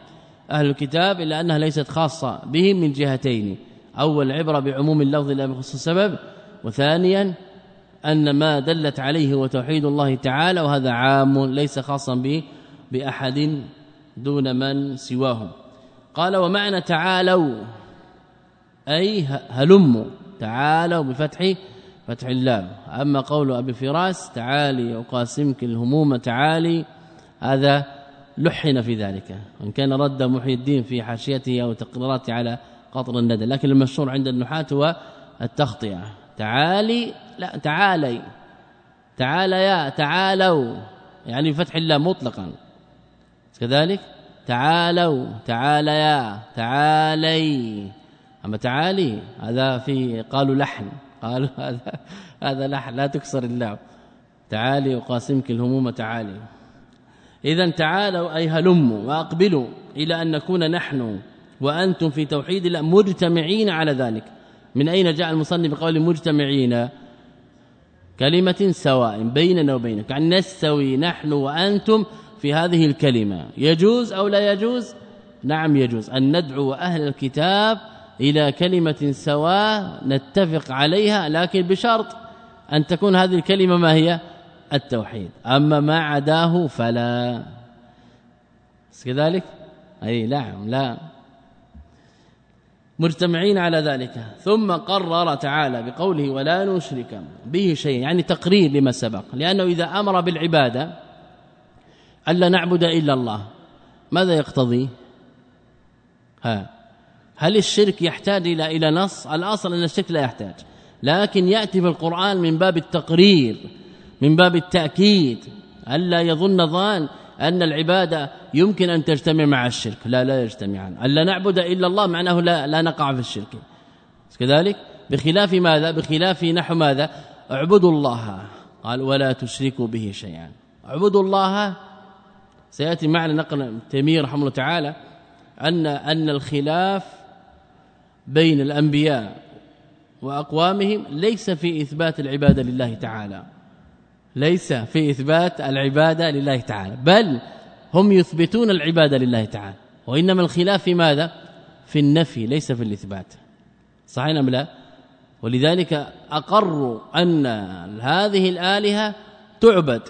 أهل الكتاب إلا أنها ليست خاصة بهم من جهتين. أول عبرة بعموم اللفظ لا بخصوص السبب وثانيا أن ما دلت عليه هو توحيد الله تعالى وهذا عام ليس خاصا به بأحد دون من سواه قال ومعنى تعالوا أي هلموا تعالوا بفتح فتح اللام. أما قول أبي فراس تعالي أقاسمك الهموم تعالي هذا لحن في ذلك. وان كان رد محي الدين في حاشيته أو تقريراته على قطر الندى. لكن المشهور عند النحاة هو التخطئه تعالي لا تعالي. تعال يا تعالوا. يعني بفتح اللام مطلقا. كذلك؟ تعالوا. تعال يا تعالي. أما تعالي هذا في قالوا لحن. قالوا هذا هذا لا لا تكسر الله تعالي وقاسمك الهموم تعالي. اذا تعالوا أي هلموا وأقبلوا إلى أن نكون نحن وأنتم في توحيد الله مجتمعين على ذلك. من أين جاء المصنف بقول مجتمعين؟ كلمة سواء بيننا وبينك يعني نستوي نحن وأنتم في هذه الكلمة. يجوز أو لا يجوز؟ نعم يجوز. أن ندعو أهل الكتاب إلى كلمة سواء نتفق عليها لكن بشرط أن تكون هذه الكلمة ما هي؟ التوحيد. أما ما عداه فلا. كذلك؟ أي نعم لا. مجتمعين على ذلك. ثم قرر تعالى بقوله ولا نشرك به شيء يعني تقرير لما سبق. لأنه إذا أمر بالعبادة ألا نعبد إلا الله ماذا يقتضي؟ ها هل الشرك يحتاج إلى إلى نص؟ الأصل أن الشرك لا يحتاج. لكن يأتي في القرآن من باب التقرير من باب التأكيد ألا يظن ظان أن العبادة يمكن أن تجتمع مع الشرك. لا لا يجتمعان. الا نعبد إلا الله معناه لا لا نقع في الشرك. كذلك بخلاف ماذا؟ بخلاف نحو ماذا؟ اعبدوا الله. قال ولا تشركوا به شيئا. اعبدوا الله. سيأتي معنا نقل تيمية رحمه الله تعالى أن أن الخلاف بين الأنبياء وأقوامهم ليس في إثبات العبادة لله تعالى. ليس في إثبات العبادة لله تعالى بل هم يثبتون العبادة لله تعالى. وإنما الخلاف في ماذا؟ في النفي ليس في الإثبات. صحيح أم لا؟ ولذلك اقروا أن هذه الآلهة تعبد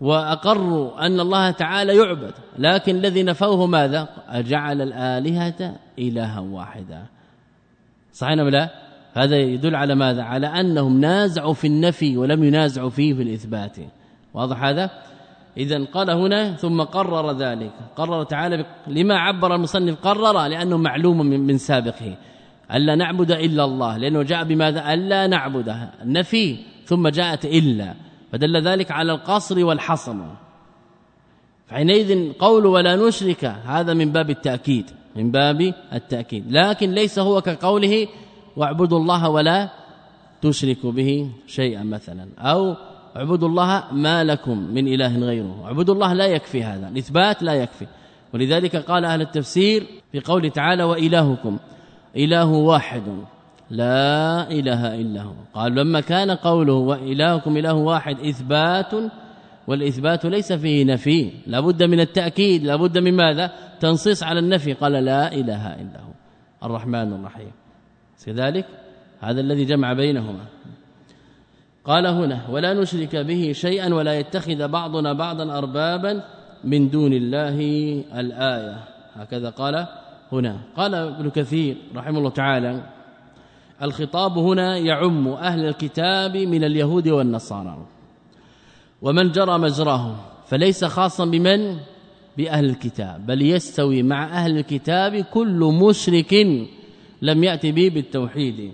واقروا أن الله تعالى يعبد. لكن الذي نفوه ماذا؟ أجعل الآلهة إلها واحدا صحيح أم لا؟ هذا يدل على ماذا؟ على أنهم نازعوا في النفي ولم ينازعوا فيه في الإثبات. واضح هذا؟ اذا قال هنا ثم قرر ذلك. قرر تعالى لما عبر المصنف قرر؟ لأنه معلوم من, سابقه. ألا نعبد إلا الله. لأنه جاء بماذا؟ ألا نعبد. نفي. ثم جاءت إلا. فدل ذلك على القصر والحصر. فحينئذ قول ولا نشرك هذا من باب التأكيد. من باب التأكيد. لكن ليس هو كقوله واعبدوا الله ولا تشركوا به شيئا مثلا. أو اعبدوا الله ما لكم من إله غيره. اعبدوا الله لا يكفي هذا. الإثبات لا يكفي. ولذلك قال أهل التفسير في قوله تعالى وإلهكم إله واحد لا إله إلا هو. قال لما كان قوله وإلهكم إله واحد إثبات والإثبات ليس فيه نفي. لابد من التأكيد. لابد من ماذا؟ تنصيص على النفي. قال لا إله إلا هو. الرحمن الرحيم. كذلك هذا الذي جمع بينهما. قال هنا ولا نشرك به شيئا ولا يتخذ بعضنا بعضا اربابا من دون الله الآية. هكذا قال هنا. قال ابن كثير رحمه الله تعالى الخطاب هنا يعم أهل الكتاب من اليهود والنصارى ومن جرى مجراهم فليس خاصا بمن؟ بأهل الكتاب بل يستوي مع أهل الكتاب كل مشرك لم يأتي به بالتوحيد.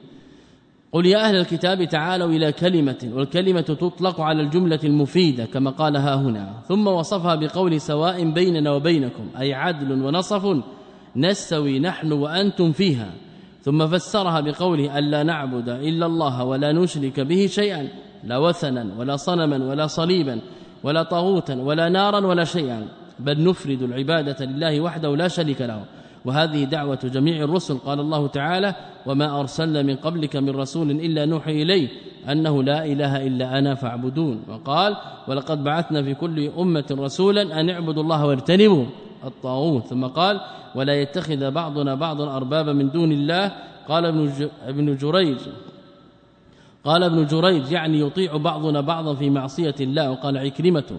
قل يا أهل الكتاب تعالوا إلى كلمة والكلمة تطلق على الجملة المفيدة كما قالها هنا. ثم وصفها بقول سواء بيننا وبينكم أي عدل ونصف نستوي نحن وأنتم فيها. ثم فسرها بقوله ألا نعبد إلا الله ولا نشرك به شيئا لا وثنا ولا صنما ولا صليبا ولا طاغوتا ولا نارا ولا شيئا. بل نفرد العبادة لله وحده لا شريك له. وهذه دعوة جميع الرسل. قال الله تعالى وما أرسلنا من قبلك من رسول إلا نوحي إليه أنه لا إله إلا أنا فاعبدون. وقال ولقد بعثنا في كل أمة رسولا أن اعبدوا الله واجتنبوا الطاغوت. ثم قال ولا يتخذ بعضنا بعضا اربابا من دون الله. قال ابن جريج قال ابن جريج يعني يطيع بعضنا بعضا في معصية الله. وقال عكرمة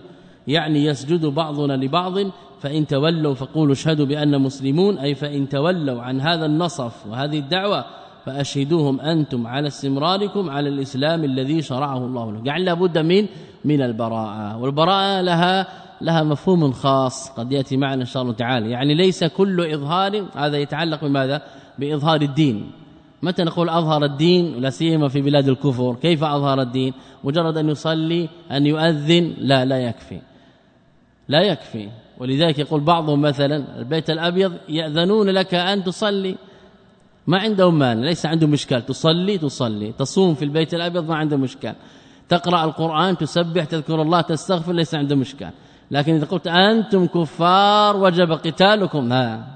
يعني يسجد بعضنا لبعض فإن تولوا فقولوا اشهدوا بأن مسلمون أي فإن تولوا عن هذا النصف وهذه الدعوة فأشهدوهم أنتم على استمراركم على الإسلام الذي شرعه الله لكم. يعني لابد من من البراءة والبراءة لها لها مفهوم خاص قد يأتي معنا إن شاء الله تعالى. يعني ليس كل إظهار هذا يتعلق بماذا؟ بإظهار الدين. متى نقول أظهر الدين؟ ولا سيما في بلاد الكفر. كيف أظهر الدين؟ مجرد أن يصلي أن يؤذن لا لا يكفي. لا يكفي. ولذلك يقول بعضهم مثلا البيت الأبيض يأذنون لك أن تصلي. ما عندهم مانع ليس عندهم مشكال. تصلي تصلي. تصوم في البيت الأبيض ما عندهم مشكال. تقرأ القرآن تسبح تذكر الله تستغفر ليس عندهم مشكال. لكن إذا قلت أنتم كفار وجب قتالكم. ها.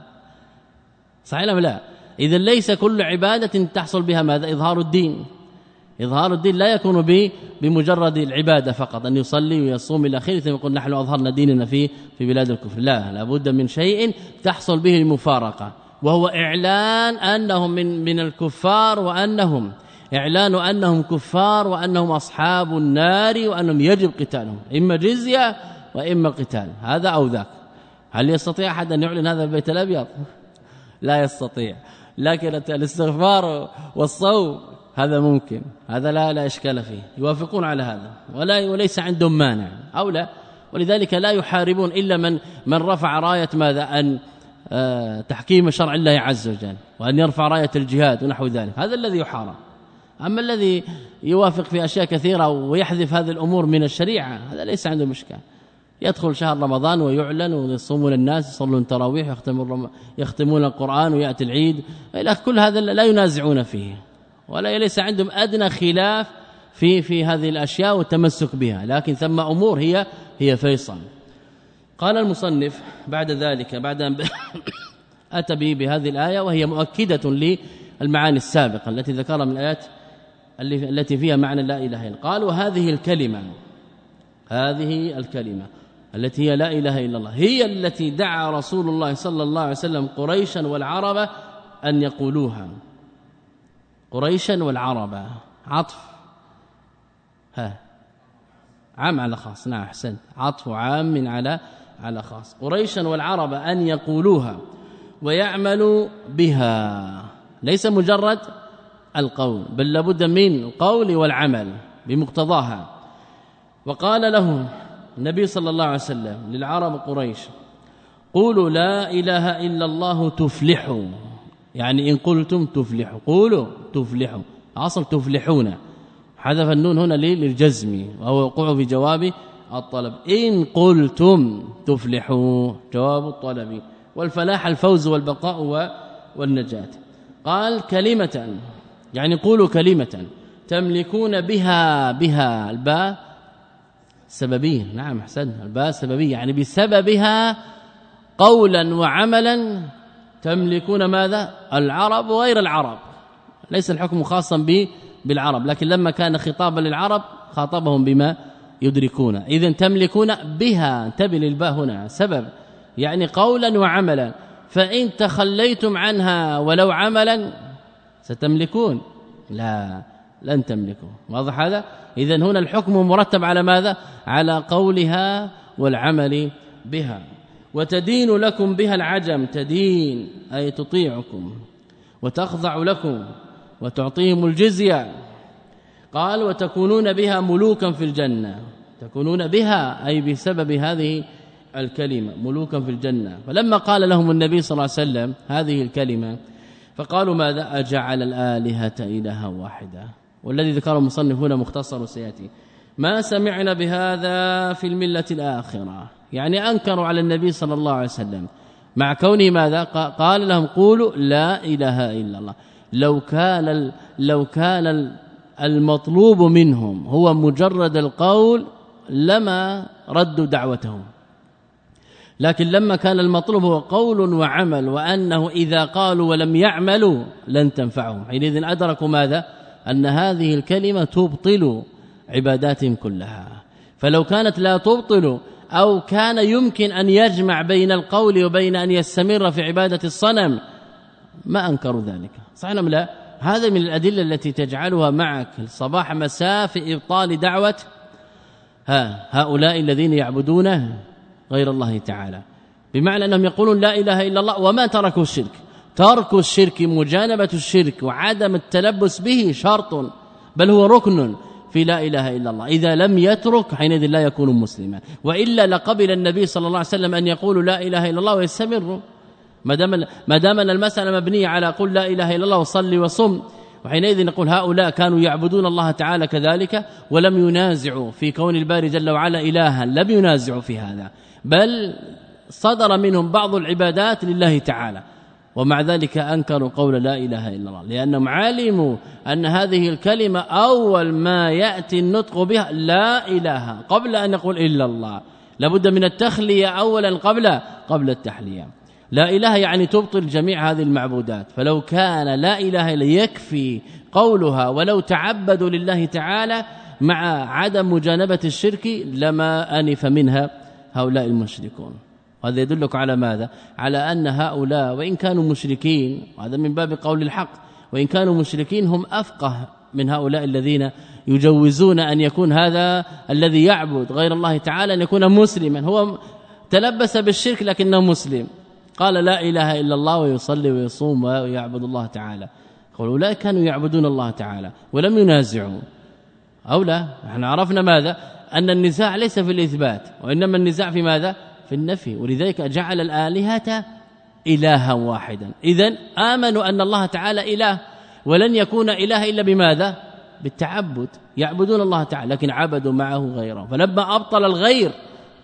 صحيح لا؟ اذا ليس كل عبادة تحصل بها ماذا؟ إظهار الدين. إظهار الدين لا يكون بمجرد العبادة فقط أن يصلي ويصوم إلى آخره ثم يقول نحن أظهرنا ديننا في في بلاد الكفر. لا لابد من شيء تحصل به المفارقة وهو إعلان أنهم من من الكفار وانهم إعلان أنهم كفار وأنهم أصحاب النار وأنهم يجب قتالهم إما جزية وإما قتال. هذا أو ذاك. هل يستطيع أحد أن يعلن هذا البيت الأبيض؟ لا يستطيع. لكن الإستغفار والصوم هذا ممكن هذا لا لا إشكال فيه. يوافقون على هذا ولا وليس عندهم مانع. أو لا ولذلك لا يحاربون إلا من من رفع راية ماذا؟ أن آه، تحكيم شرع الله عز وجل وأن يرفع راية الجهاد ونحو ذلك. هذا الذي يحارب. أما الذي يوافق في أشياء كثيرة ويحذف هذه الأمور من الشريعة هذا ليس عنده مشكلة. يدخل شهر رمضان ويعلن ويصومون الناس يصلون التراويح يختمون يختمون القرآن ويأتي العيد. إلى كل هذا لا ينازعون فيه. ولا ليس عندهم أدنى خلاف في في هذه الأشياء والتمسك بها لكن ثم أمور هي هي فيصل. قال المصنف بعد ذلك بعد أن أتى به بهذه الآية وهي مؤكدة للمعاني السابقة التي ذكرها من الآيات التي فيها معنى لا إله إلا قال وهذه الكلمة هذه الكلمة التي هي لا إله إلا الله هي التي دعا رسول الله صلى الله عليه وسلم قريشا والعرب أن يقولوها. قريشا والعرب. عطف. ها. عام على خاص. نعم أحسنت. عطف عام على على خاص. قريشا والعرب أن يقولوها ويعملوا بها. ليس مجرد القول بل لابد من القول والعمل بمقتضاها. وقال لهم النبي صلى الله عليه وسلم للعرب قريش قولوا لا إله إلا الله تفلحوا. يعني إن قلتم تفلحوا قولوا تفلحوا أصل تفلحون. حذف النون هنا للجزم وهو وقوع في جواب الطلب. إن قلتم تفلحوا جواب الطلب. والفلاح الفوز والبقاء والنجاة. قال كلمة يعني قولوا كلمة. تملكون بها بها الباء سببية. نعم احسن الباء سببية يعني بسببها قولا وعملا تملكون ماذا؟ العرب وغير العرب. ليس الحكم خاصا بالعرب لكن لما كان خطابا للعرب خاطبهم بما يدركون. اذا تملكون بها. انتبه للباء هنا. سبب. يعني قولا وعملا. فإن تخليتم عنها ولو عملا ستملكون. لا لن تملكوا. واضح هذا؟ اذا هنا الحكم مرتب على ماذا؟ على قولها والعمل بها. وتدين لكم بها العجم تدين أي تطيعكم وتخضع لكم وتعطيهم الجزية. قال وتكونون بها ملوكا في الجنة. تكونون بها أي بسبب هذه الكلمة ملوكا في الجنة. فلما قال لهم النبي صلى الله عليه وسلم هذه الكلمة فقالوا ماذا؟ أجعل الآلهة إلها واحدة. والذي ذكره المصنف هنا مختصر سياتي ما سمعنا بهذا في الملة الآخرة. يعني أنكروا على النبي صلى الله عليه وسلم. مع كونه ماذا؟ قال لهم قولوا لا إله إلا الله. لو كان لو كان المطلوب منهم هو مجرد القول لما ردوا دعوتهم. لكن لما كان المطلوب هو قول وعمل وأنه إذا قالوا ولم يعملوا لن تنفعهم. حينئذ أدركوا ماذا؟ أن هذه الكلمة تبطل عباداتهم كلها. فلو كانت لا تبطل أو كان يمكن أن يجمع بين القول وبين أن يستمر في عبادة الصنم. ما انكروا ذلك. صحيح لا؟ هذا من الأدلة التي تجعلها معك. صباح مساء في إبطال دعوة ها هؤلاء الذين يعبدون غير الله تعالى. بمعنى أنهم يقولون لا إله إلا الله وما تركوا الشرك. ترك الشرك مجانبة الشرك وعدم التلبس به شرط بل هو ركن. في لا إله إلا الله. إذا لم يترك حينئذ لا يكون مسلما. وإلا لقبل النبي صلى الله عليه وسلم أن يقول لا إله إلا الله ويستمر. ما دام ما دام المسألة مبنية على قل لا إله إلا الله وصلي وصم وحينئذ نقول هؤلاء كانوا يعبدون الله تعالى كذلك ولم ينازعوا في كون الباري جل وعلا إلها لم ينازعوا في هذا. بل صدر منهم بعض العبادات لله تعالى. ومع ذلك أنكروا قول لا إله إلا الله لأنهم علموا أن هذه الكلمة أول ما يأتي النطق بها لا إله قبل أن نقول إلا الله. لابد من التخلية اولا قبل قبل التحلية. لا إله يعني تبطل جميع هذه المعبودات. فلو كان لا إله إلا يكفي قولها ولو تعبدوا لله تعالى مع عدم مجانبة الشرك لما أنف منها هؤلاء المشركون. وهذا يدلك على ماذا؟ على أن هؤلاء وإن كانوا مشركين وهذا من باب قول الحق وإن كانوا مشركين هم أفقه من هؤلاء الذين يجوزون أن يكون هذا الذي يعبد غير الله تعالى أن يكون مسلما. هو تلبس بالشرك لكنه مسلم. قال لا إله إلا الله ويصلي ويصوم ويعبد الله تعالى. أولئك كانوا يعبدون الله تعالى ولم ينازعوا. أو لا إحنا عرفنا ماذا؟ أن النزاع ليس في الإثبات وإنما النزاع في ماذا؟ في النفي. ولذلك جعل الآلهة إلها واحدا. إذا آمنوا أن الله تعالى إله ولن يكون إله إلا بماذا؟ بالتعبد. يعبدون الله تعالى لكن عبدوا معه غيره. فلما أبطل الغير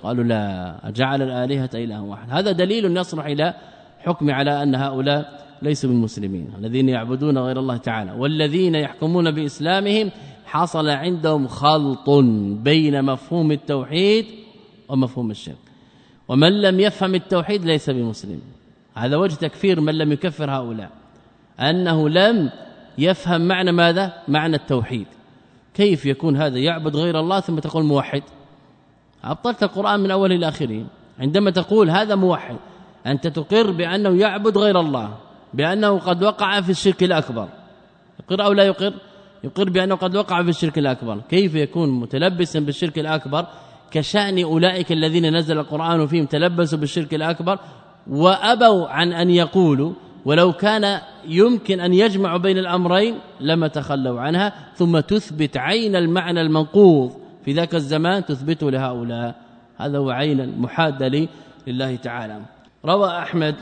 قالوا لا جعل الآلهة إلها واحد. هذا دليل يصلح إلى حكم على أن هؤلاء ليسوا بالمسلمين الذين يعبدون غير الله تعالى والذين يحكمون بإسلامهم حصل عندهم خلط بين مفهوم التوحيد ومفهوم الشرك. ومن لم يفهم التوحيد ليس بمسلم. هذا وجه تكفير من لم يكفر هؤلاء. أنه لم يفهم معنى ماذا؟ معنى التوحيد. كيف يكون هذا؟ يعبد غير الله ثم تقول موحد. أبطلت القرآن من أول إلى آخره. عندما تقول هذا موحد أنت تقر بأنه يعبد غير الله بأنه قد وقع في الشرك الأكبر. يقر أو لا يقر؟ يقر بأنه قد وقع في الشرك الأكبر. كيف يكون متلبسا بالشرك الأكبر كشأن أولئك الذين نزل القرآن فيهم تلبسوا بالشرك الأكبر وأبوا عن أن يقولوا ولو كان يمكن أن يجمع بين الأمرين لما تخلوا عنها ثم تثبت عين المعنى المنقوض في ذاك الزمان تثبته لهؤلاء. هذا هو عين المحاده لله تعالى. روى أحمد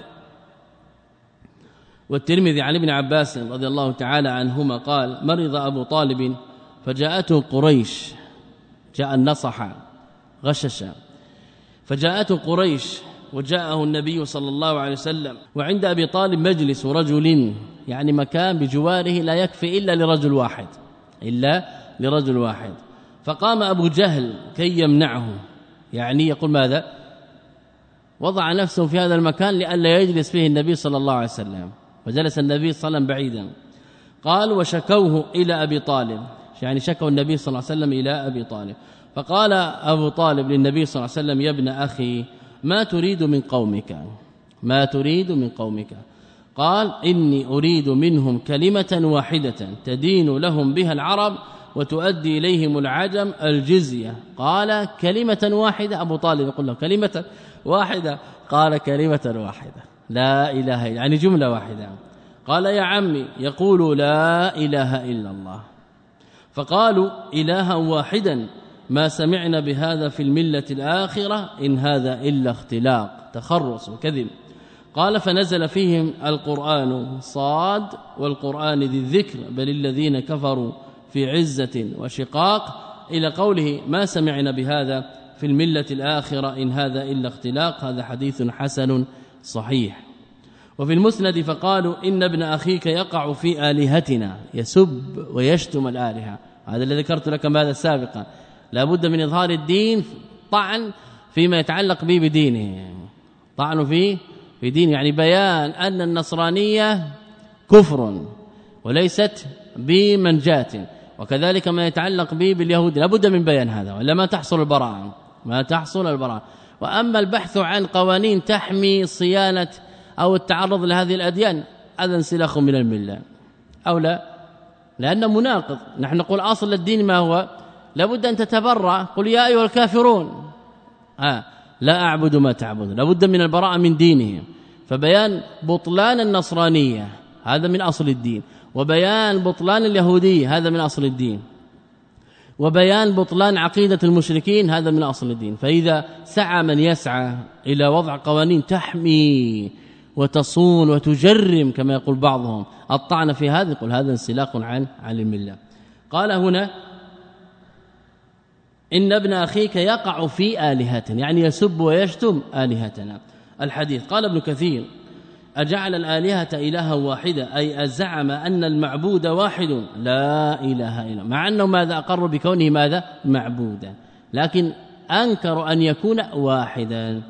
والترمذي عن ابن عباس رضي الله تعالى عنهما قال مرض أبو طالب فجاءته قريش جاء النصح غششا فجاءته قريش وجاءه النبي صلى الله عليه وسلم. وعند أبي طالب مجلس رجل يعني مكان بجواره لا يكفي إلا لرجل واحد إلا لرجل واحد. فقام أبو جهل كي يمنعه. يعني يقول ماذا؟ وضع نفسه في هذا المكان لئلا يجلس فيه النبي صلى الله عليه وسلم. وجلس النبي صلى الله عليه وسلم بعيدا. قال وشكوه إلى أبي طالب. يعني شكوا النبي صلى الله عليه وسلم إلى أبي طالب. فقال أبو طالب للنبي صلى الله عليه وسلم يا ابن أخي ما تريد من قومك؟ ما تريد من قومك؟ قال إني أريد منهم كلمة واحدة تدين لهم بها العرب وتؤدي إليهم العجم الجزية. قال كلمة واحدة؟ أبو طالب يقول له كلمة واحدة؟ قال كلمة واحدة. لا إله إلا يعني جملة واحدة. قال يا عمي يقول لا إله إلا الله. فقالوا إلها واحدا ما سمعنا بهذا في الملة الآخرة إن هذا إلا اختلاق تخرص وكذب. قال فنزل فيهم القرآن صاد والقرآن ذي الذكر بل الذين كفروا في عزة وشقاق. إلى قوله ما سمعنا بهذا في الملة الآخرة إن هذا إلا اختلاق هذا حديث حسن صحيح. وفي المسند فقالوا إن ابن أخيك يقع في آلهتنا يسب ويشتم الآلهة. هذا الذي ذكرت لك ماذا سابقا؟ لا بد من إظهار الدين طعن فيما يتعلق به بدينه. طعن فيه في دين يعني بيان أن النصرانية كفر وليست بمنجاة وكذلك ما يتعلق به باليهود. لابد من بيان هذا ولا ما تحصل البراءة ما تحصل البراءة. وأما البحث عن قوانين تحمي صيانة أو التعرض لهذه الأديان هذا انسلاخ من الملة. أو لا لأنه مناقض. نحن نقول أصل الدين ما هو؟ لابد أن تتبرأ. قل يا أيها الكافرون. آه لا أعبد ما تعبدون. لابد من البراءة من دينهم. فبيان بطلان النصرانية هذا من أصل الدين. وبيان بطلان اليهودية هذا من أصل الدين. وبيان بطلان عقيدة المشركين هذا من أصل الدين. فإذا سعى من يسعى إلى وضع قوانين تحمي وتصون وتجرم كما يقول بعضهم. الطعن في هذا يقول هذا انسلاق عن عن المله قال هنا إن ابن أخيك يقع في آلهتنا يعني يسب ويشتم آلهتنا. الحديث قال ابن كثير أجعل الآلهة إلها واحدة أي أزعم أن المعبود واحد. لا إله إلا مع أنه ماذا؟ أقر بكونه ماذا؟ معبودا. لكن أنكر أن يكون واحدا.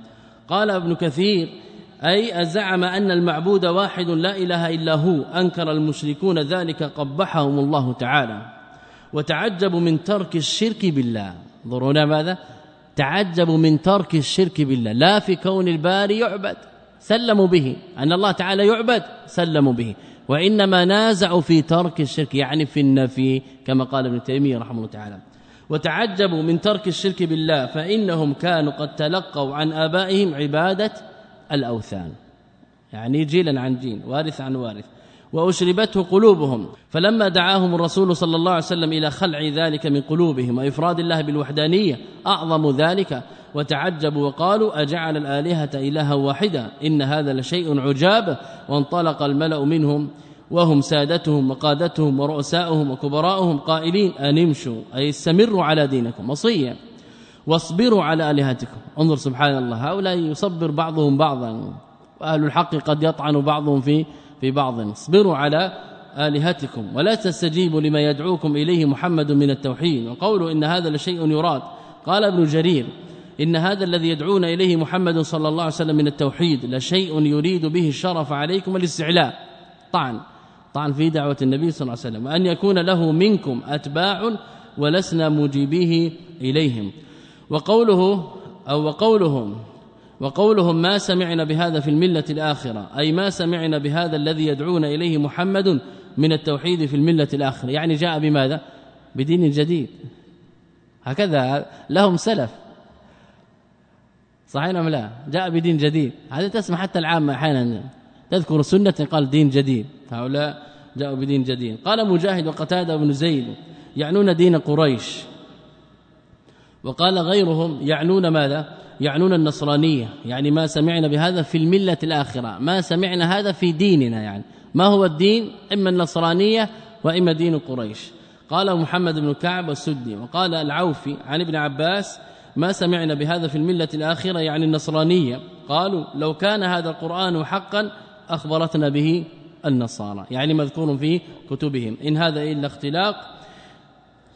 قال ابن كثير أي أزعم أن المعبود واحد لا إله إلا هو. أنكر المشركون ذلك قبحهم الله تعالى. وتعجبوا من ترك الشرك بالله. ضرونا ماذا؟ تعجبوا من ترك الشرك بالله. لا في كون الباري يعبد سلموا به. أن الله تعالى يعبد سلموا به. وإنما نازعوا في ترك الشرك يعني في النفي كما قال ابن تيمية رحمه الله تعالى. وتعجبوا من ترك الشرك بالله فإنهم كانوا قد تلقوا عن آبائهم عبادة الأوثان. يعني جيلا عن جيل وارث عن وارث. وأشربته قلوبهم. فلما دعاهم الرسول صلى الله عليه وسلم إلى خلع ذلك من قلوبهم وإفراد الله بالوحدانية أعظم ذلك وتعجبوا وقالوا أجعل الآلهة إلها واحدة إن هذا لشيء عجاب. وانطلق الملأ منهم وهم سادتهم وقادتهم ورؤساؤهم وكبراؤهم قائلين ان امشوا أي استمروا على دينكم وصية. واصبروا على آلهتكم. انظر سبحان الله هؤلاء يصبر بعضهم بعضا وأهل الحق قد يطعن بعضهم في في بعض اصبروا على آلهتكم ولا تستجيبوا لما يدعوكم إليه محمد من التوحيد. وقولوا إن هذا لشيء يراد. قال ابن جرير إن هذا الذي يدعون إليه محمد صلى الله عليه وسلم من التوحيد لشيء يريد به الشرف عليكم الاستعلاء. طعن. طعن في دعوة النبي صلى الله عليه وسلم. وأن يكون له منكم أتباع ولسنا مجيبيه إليهم. وقوله أو وقولهم وقولهم ما سمعنا بهذا في الملة الآخرة أي ما سمعنا بهذا الذي يدعون إليه محمد من التوحيد في الملة الآخرة. يعني جاء بماذا؟ بدين جديد. هكذا لهم سلف. صحيح أم لا؟ جاء بدين جديد. هذا تسمع حتى العامة أحيانا. تذكر سنة قال دين جديد. هؤلاء جاءوا بدين جديد. قال مجاهد وقتادة بن زيد يعنون دين قريش. وقال غيرهم يعنون ماذا؟ يعنون النصرانية. يعني ما سمعنا بهذا في الملة الآخرة. ما سمعنا هذا في ديننا يعني. ما هو الدين؟ إما النصرانية وإما دين قريش. قال محمد بن كعب السدي وقال العوفي عن ابن عباس ما سمعنا بهذا في الملة الآخرة يعني النصرانية. قالوا لو كان هذا القرآن حقا أخبرتنا به النصارى. يعني مذكور في كتبهم. إن هذا إلا اختلاق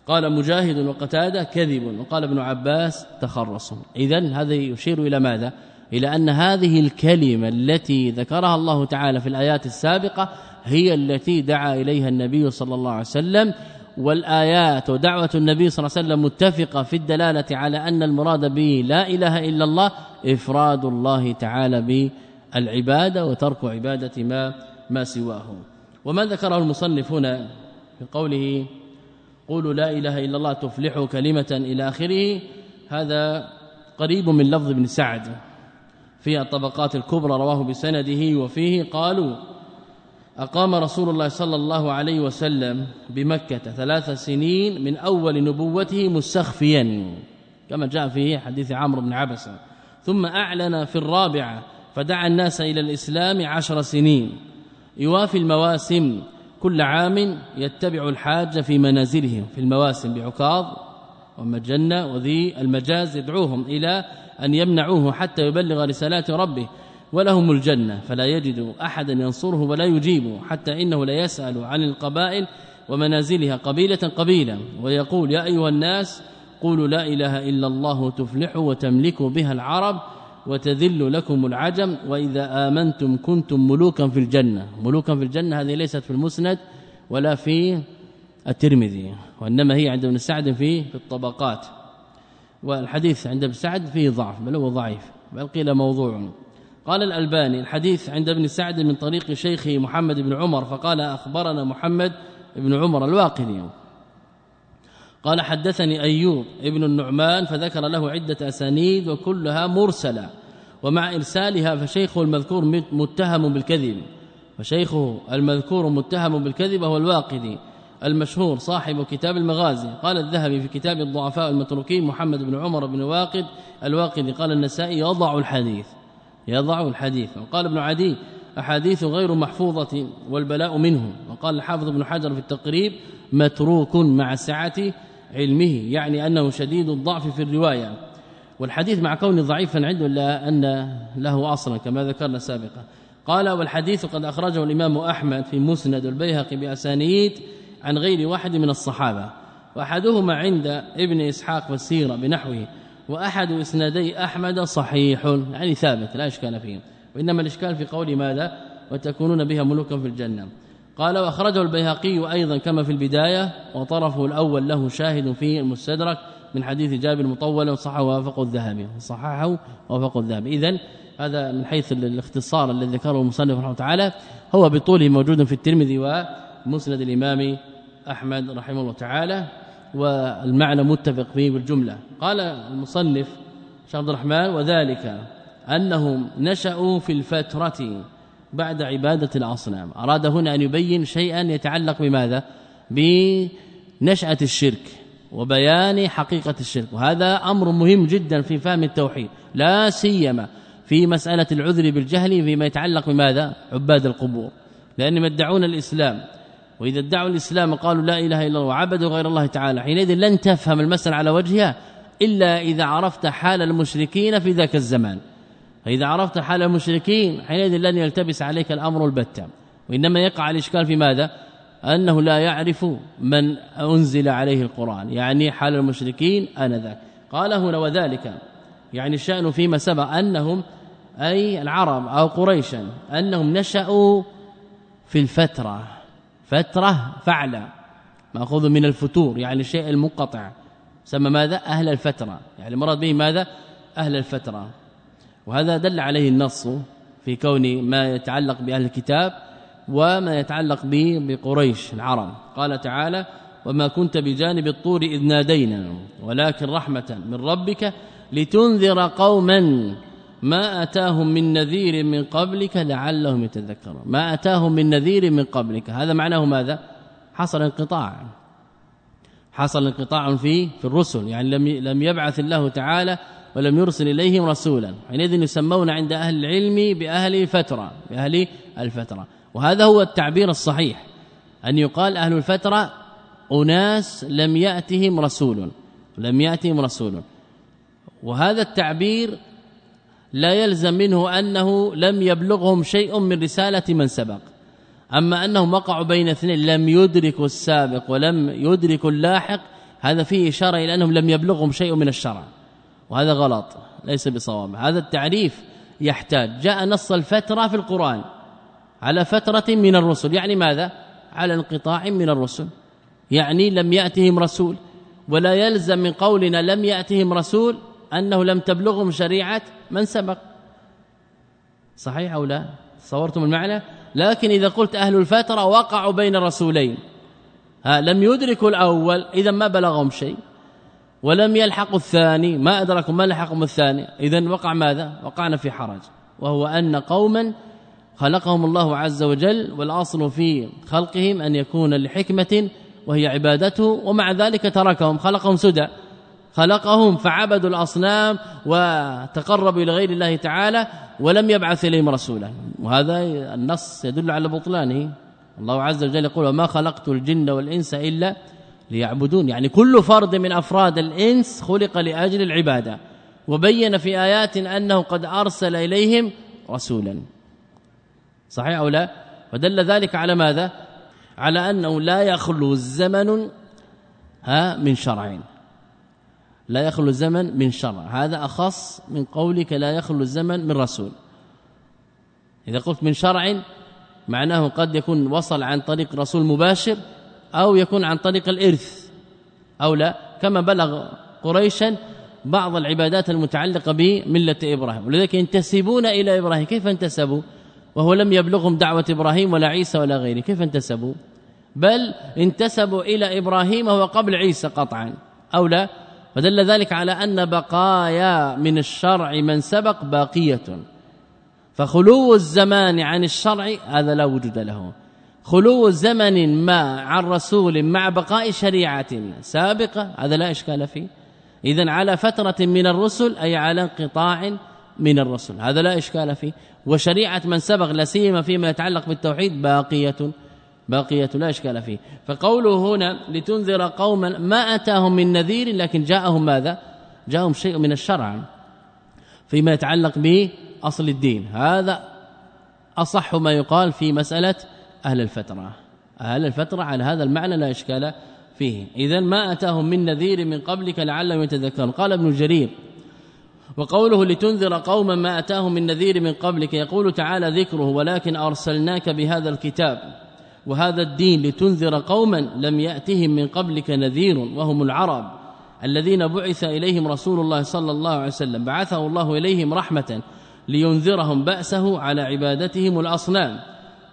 قال مجاهد وقتادة كذب وقال ابن عباس تخرص. اذا هذا يشير إلى ماذا؟ إلى أن هذه الكلمة التي ذكرها الله تعالى في الآيات السابقة هي التي دعا إليها النبي صلى الله عليه وسلم والآيات ودعوة النبي صلى الله عليه وسلم متفقة في الدلالة على أن المراد به لا إله إلا الله إفراد الله تعالى بالعبادة وترك عبادة ما ما سواه. وما ذكره المصنف هنا في قوله قولوا لا إله إلا الله تفلحوا كلمة إلى آخره هذا قريب من لفظ ابن سعد. في الطبقات الكبرى رواه بسنده وفيه قالوا أقام رسول الله صلى الله عليه وسلم بمكة ثلاث سنين من أول نبوته مستخفيا كما جاء في حديث عمرو بن عبسة ثم أعلن في الرابعة فدعا الناس إلى الإسلام عشر سنين. يوافي المواسم كل عام يتبع الحاج في منازلهم في المواسم بعكاظ ومجنة وذي المجاز يدعوهم إلى أن يمنعوه حتى يبلغ رسالات ربه ولهم الجنة فلا يجد أحدا ينصره ولا يجيبه حتى إنه لا يسأل عن القبائل ومنازلها قبيلة قبيلة ويقول يا أيها الناس قولوا لا إله إلا الله تفلحوا وتملكوا بها العرب وتذل لكم العجم وإذا آمنتم كنتم ملوكا في الجنة. ملوكا في الجنة هذه ليست في المسند ولا في الترمذي وإنما هي عند ابن سعد في في الطبقات. والحديث عند ابن سعد فيه ضعف بل هو ضعيف. بل قيل موضوع. قال الألباني الحديث عند ابن سعد من طريق شيخه محمد بن عمر فقال أخبرنا محمد بن عمر الواقدي. قال حدثني أيوب ابن النعمان فذكر له عدة أسانيد وكلها مرسلة ومع إرسالها فشيخه المذكور متهم بالكذب فشيخه المذكور متهم بالكذب هو الواقدي المشهور صاحب كتاب المغازي قال الذهبي في كتاب الضعفاء المتروكين محمد بن عمر بن واقد الواقدي قال النسائي يضع الحديث يضع الحديث وقال ابن عدي أحاديث غير محفوظة والبلاء منه وقال الحافظ ابن حجر في التقريب متروك مع سعة علمه يعني أنه شديد الضعف في الرواية. والحديث مع كونه ضعيفا عنده الا أن له أصلا كما ذكرنا سابقا. قال والحديث قد أخرجه الإمام أحمد في مسند البيهقي بأسانيد عن غير واحد من الصحابة وأحدهما عند ابن إسحاق والسيرة بنحوه وأحد إسنادي أحمد صحيح. يعني ثابت لا إشكال فيه. وإنما الإشكال في قول ماذا؟ وتكونون بها ملوكا في الجنة. قال وأخرجه البيهقي أيضا كما في البداية وطرفه الأول له شاهد في المستدرك من حديث جابر مطولا وصححه وافق الذهبي. صححه وافق الذهبي. اذا هذا من حيث الاختصار الذي ذكره المصنف رحمه تعالى. هو بطوله موجود في الترمذي ومسند الإمام أحمد رحمه الله تعالى والمعنى متفق فيه بالجملة. قال المصنف شيخ عبد الرحمن وذلك أنهم نشأوا في الفترة بعد عبادة الأصنام. أراد هنا أن يبين شيئا يتعلق بماذا؟ بنشأة الشرك وبيان حقيقة الشرك. وهذا أمر مهم جدا في فهم التوحيد لا سيما في مسألة العذر بالجهل فيما يتعلق بماذا؟ عباد القبور. لأنهم يدعون الإسلام وإذا ادعوا الإسلام قالوا لا إله إلا الله وعبدوا غير الله تعالى. حينئذ لن تفهم المسألة على وجهها إلا إذا عرفت حال المشركين في ذاك الزمان. فإذا عرفت حال المشركين حينئذ لن يلتبس عليك الأمر البتة وإنما يقع الإشكال في ماذا؟ أنه لا يعرف من أنزل عليه القرآن. يعني حال المشركين آنذاك. قال هنا وذلك يعني الشأن فيما سبق أنهم أي العرب أو قريشا أنهم نشأوا في الفترة. فترة فعلة مأخوذ من الفتور يعني الشيء المنقطع سمى ماذا؟ أهل الفترة. يعني المراد به ماذا؟ أهل الفترة. وهذا دل عليه النص في كون ما يتعلق بأهل الكتاب وما يتعلق به بقريش العرب. قال تعالى وما كنت بجانب الطور إذ نادينا ولكن رحمة من ربك لتنذر قوما ما أتاهم من نذير من قبلك لعلهم يتذكرون. ما أتاهم من نذير من قبلك. هذا معناه ماذا؟ حصل انقطاع. حصل انقطاع في في الرسل. يعني لم لم يبعث الله تعالى ولم يرسل إليهم رسولا. حينئذ يسمون عند أهل العلم بأهل فترة بأهل الفترة. وهذا هو التعبير الصحيح أن يقال أهل الفترة أناس لم يأتهم رسول لم يأتهم رسول. وهذا التعبير لا يلزم منه أنه لم يبلغهم شيء من رسالة من سبق. أما أنهم وقعوا بين اثنين لم يدركوا السابق ولم يدركوا اللاحق هذا فيه إشارة إلى أنهم لم يبلغهم شيء من الشرع. وهذا غلط ليس بصواب. هذا التعريف يحتاج. جاء نص الفترة في القرآن على فترة من الرسل. يعني ماذا؟ على انقطاع من الرسل. يعني لم يأتهم رسول ولا يلزم من قولنا لم يأتهم رسول أنه لم تبلغهم شريعة من سبق. صحيح أو لا؟ صورتم المعنى؟ لكن إذا قلت أهل الفترة وقعوا بين الرسولين ها لم يدركوا الأول إذا ما بلغهم شيء. ولم يلحقوا الثاني ما ادركوا ما لحقهم الثاني. اذا وقع ماذا؟ وقعنا في حرج وهو أن قوما خلقهم الله عز وجل والأصل في خلقهم أن يكون لحكمة وهي عبادته ومع ذلك تركهم خلقهم سدى. خلقهم فعبدوا الأصنام وتقربوا إلى غير الله تعالى ولم يبعث إليهم رسولا. وهذا النص يدل على بطلانه. الله عز وجل يقول وما خلقت الجن والإنس إلا ليعبدون. يعني كل فرد من أفراد الإنس خلق لأجل العبادة. وبين في آيات أنه قد أرسل إليهم رسولا. صحيح أو لا؟ ودل ذلك على ماذا؟ على أنه لا يخلو الزمن ها من شرع لا يخلو الزمن من شرع. هذا أخص من قولك لا يخلو الزمن من رسول. إذا قلت من شرع معناه قد يكون وصل عن طريق رسول مباشر أو يكون عن طريق الإرث أو لا. كما بلغ قريشا بعض العبادات المتعلقة بملة إبراهيم. ولذلك ينتسبون إلى إبراهيم. كيف انتسبوا؟ وهو لم يبلغهم دعوة إبراهيم ولا عيسى ولا غيره. كيف انتسبوا؟ بل انتسبوا إلى إبراهيم وهو قبل عيسى قطعا أو لا. فدل ذلك على أن بقايا من الشرع من سبق باقية. فخلو الزمان عن الشرع هذا لا وجود له. خلو زمن ما عن رسول مع بقاء شريعة سابقة هذا لا إشكال فيه. اذا على فترة من الرسل أي على انقطاع من الرسل هذا لا إشكال فيه. وشريعة من سبق لا سيما فيما يتعلق بالتوحيد باقية باقية لا إشكال فيه. فقوله هنا لتنذر قوما ما أتاهم من نذير لكن جاءهم ماذا؟ جاءهم شيء من الشرع فيما يتعلق به اصل الدين. هذا أصح ما يقال في مسألة أهل الفترة. أهل الفترة على هذا المعنى لا إشكال فيه. اذا ما أتاهم من نذير من قبلك لعلهم يتذكرون. قال ابن جرير وقوله لتنذر قوما ما أتاهم من نذير من قبلك يقول تعالى ذكره ولكن أرسلناك بهذا الكتاب وهذا الدين لتنذر قوما لم يأتهم من قبلك نذير وهم العرب الذين بعث إليهم رسول الله صلى الله عليه وسلم. بعثه الله إليهم رحمة لينذرهم بأسه على عبادتهم الأصنام.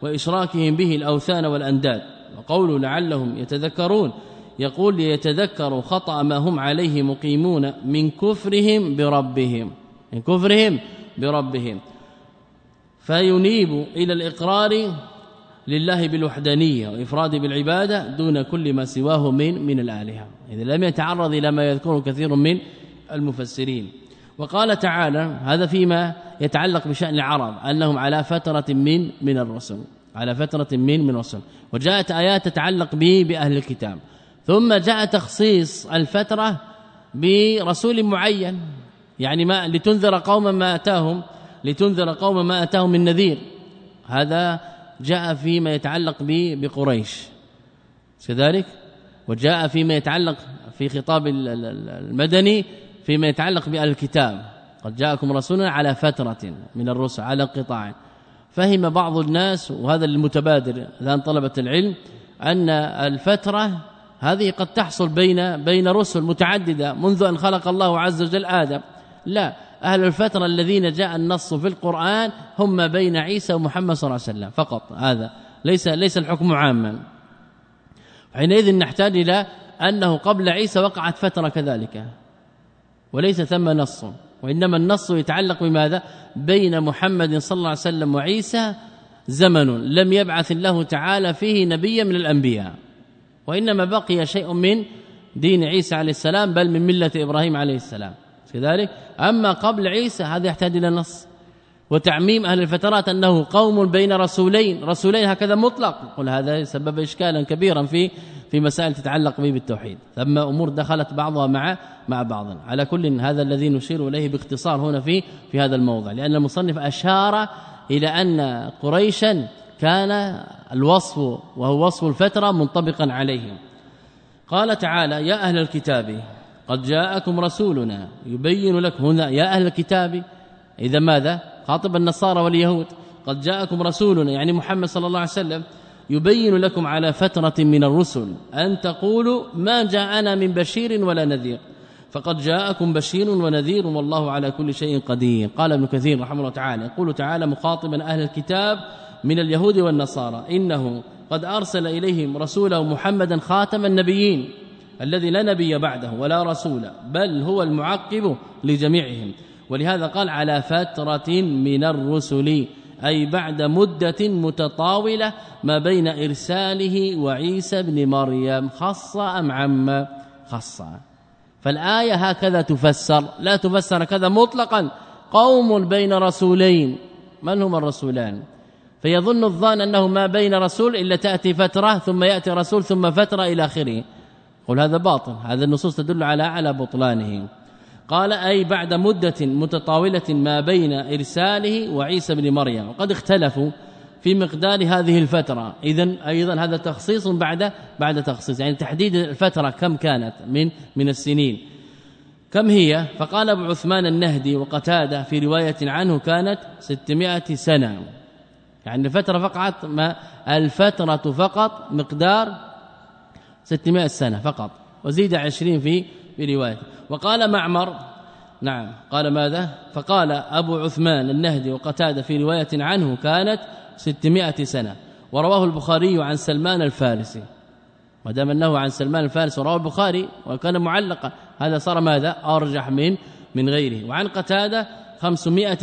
وإشراكهم به الأوثان والأنداد. وقوله لعلهم يتذكرون يقول ليتذكروا خطأ ما هم عليه مقيمون من كفرهم بربهم من كفرهم بربهم. فينيب إلى الإقرار لله بالوحدانية وإفراد بالعبادة دون كل ما سواه من من الآلهة. اذا لم يتعرض إلى ما يذكره كثير من المفسرين. وقال تعالى هذا فيما يتعلق بشأن العرب أنهم على فترة من من الرسل. على فترة من من الرسل وجاءت آيات تتعلق به بأهل الكتاب. ثم جاء تخصيص الفترة برسول معين. يعني ما لتنذر قوما ما أتاهم لتنذر قوما ما أتاهم من نذير. هذا جاء فيما يتعلق بقريش. كذلك؟ وجاء فيما يتعلق في خطاب المدني فيما يتعلق بالكتاب قد جاءكم رسولنا على فترة من الرسل على قطاع. فهم بعض الناس وهذا المتبادر الآن طلبة العلم أن الفترة هذه قد تحصل بين بين رسل متعددة منذ أن خلق الله عز وجل آدم. لا أهل الفترة الذين جاء النص في القرآن هم ما بين عيسى ومحمد صلى الله عليه وسلم فقط هذا. ليس ليس الحكم عاما. حينئذ نحتاج إلى أنه قبل عيسى وقعت فترة كذلك وليس ثم نص. وإنما النص يتعلق بماذا؟ بين محمد صلى الله عليه وسلم وعيسى زمن لم يبعث الله تعالى فيه نبيا من الأنبياء. وإنما بقي شيء من دين عيسى عليه السلام بل من ملة إبراهيم عليه السلام. كذلك أما قبل عيسى هذا يحتاج إلى نص. وتعميم أهل الفترات أنه قوم بين رسولين. رسولين هكذا مطلق. قل هذا سبب إشكالا كبيرا في في مسائل تتعلق به بالتوحيد. ثم أمور دخلت بعضها مع مع بعض. على كل هذا الذي نشير إليه باختصار هنا في في هذا الموضع. لأن المصنف أشار إلى أن قريشا كان الوصف وهو وصف الفترة منطبقا عليهم. قال تعالى يا أهل الكتاب قد جاءكم رسولنا يبين لكم هنا يا أهل الكتاب إذا ماذا؟ خاطب النصارى واليهود. قد جاءكم رسولنا يعني محمد صلى الله عليه وسلم يبين لكم على فترة من الرسل أن تقولوا ما جاءنا من بشير ولا نذير. فقد جاءكم بشير ونذير والله على كل شيء قدير. قال ابن كثير رحمه الله تعالى يقول تعالى مخاطبا أهل الكتاب من اليهود والنصارى. إنه قد أرسل إليهم رسوله محمدا خاتم النبيين الذي لا نبي بعده ولا رسول بل هو المعقب لجميعهم. ولهذا قال على فترة من الرسل أي بعد مدة متطاولة ما بين إرساله وعيسى بن مريم خاصة أم عامة خاصة. فالآية هكذا تفسر لا تفسر كذا مطلقا. قوم بين رسولين. من هما الرسولان؟ فيظن الظان أنه ما بين رسول إلا تأتي فترة ثم يأتي رسول ثم فترة إلى آخره. قل هذا باطل هذا النصوص تدل على على بطلانه. قال أي بعد مدة متطاولة ما بين إرساله وعيسى بن مريم. وقد اختلفوا في مقدار هذه الفترة. اذا أيضا هذا تخصيص بعد بعد تخصيص. يعني تحديد الفترة كم كانت من من السنين. كم هي؟ فقال أبو عثمان النهدي وقتادة في رواية عنه كانت 600 سنة. يعني الفترة فقط ما الفترة فقط مقدار 600 سنة فقط. وزيد 20 في في روايه وقال معمر نعم قال ماذا؟ فقال أبو عثمان النهدي وقتادة في رواية عنه كانت 600 سنة ورواه البخاري عن سلمان الفارسي. ما دام أنه عن سلمان الفارسي ورواه البخاري وكان معلقا هذا صار ماذا؟ أرجح من من غيره. وعن قتادة 500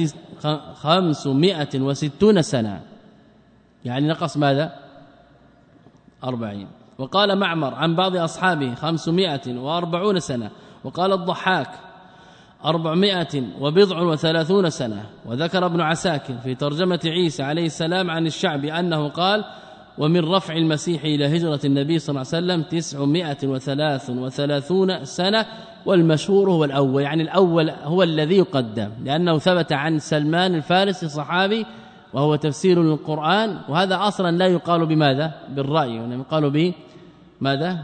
560 سنة. يعني نقص ماذا؟ 40 وقال معمر عن بعض أصحابه 540 سنة وقال الضحاك أربعمائة وبضع وثلاثون سنة وذكر ابن عساكر في ترجمة عيسى عليه السلام عن الشعب أنه قال ومن رفع المسيح إلى هجرة النبي صلى الله عليه وسلم تسعمائة وثلاث وثلاثون سنة والمشهور هو الأول يعني الأول هو الذي يقدم لأنه ثبت عن سلمان الفارسي صحابي وهو تفسير للقرآن وهذا أصلا لا يقال بماذا؟ بالرأي وانما يقال به ماذا؟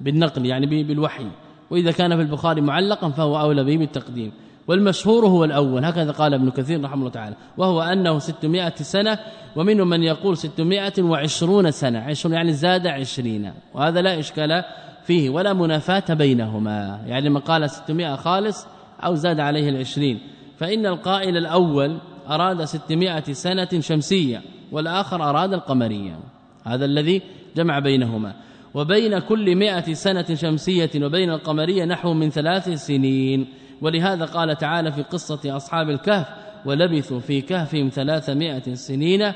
بالنقل يعني بالوحي. وإذا كان في البخاري معلقا فهو أولى به بالتقديم. والمشهور هو الأول هكذا قال ابن كثير رحمه الله تعالى. وهو أنه 600 سنة ومنهم من يقول 620 سنة 20 يعني زاد 20 وهذا لا إشكال فيه ولا منافاة بينهما. يعني من قال 600 خالص أو زاد عليه العشرين. فإن القائل الأول أراد 600 سنة شمسية والآخر أراد القمرية. هذا الذي جمع بينهما. وبين كل مئة سنة شمسية وبين القمرية نحو من ثلاث سنين. ولهذا قال تعالى في قصة أصحاب الكهف ولبثوا في كهفهم ثلاثمائة سنين.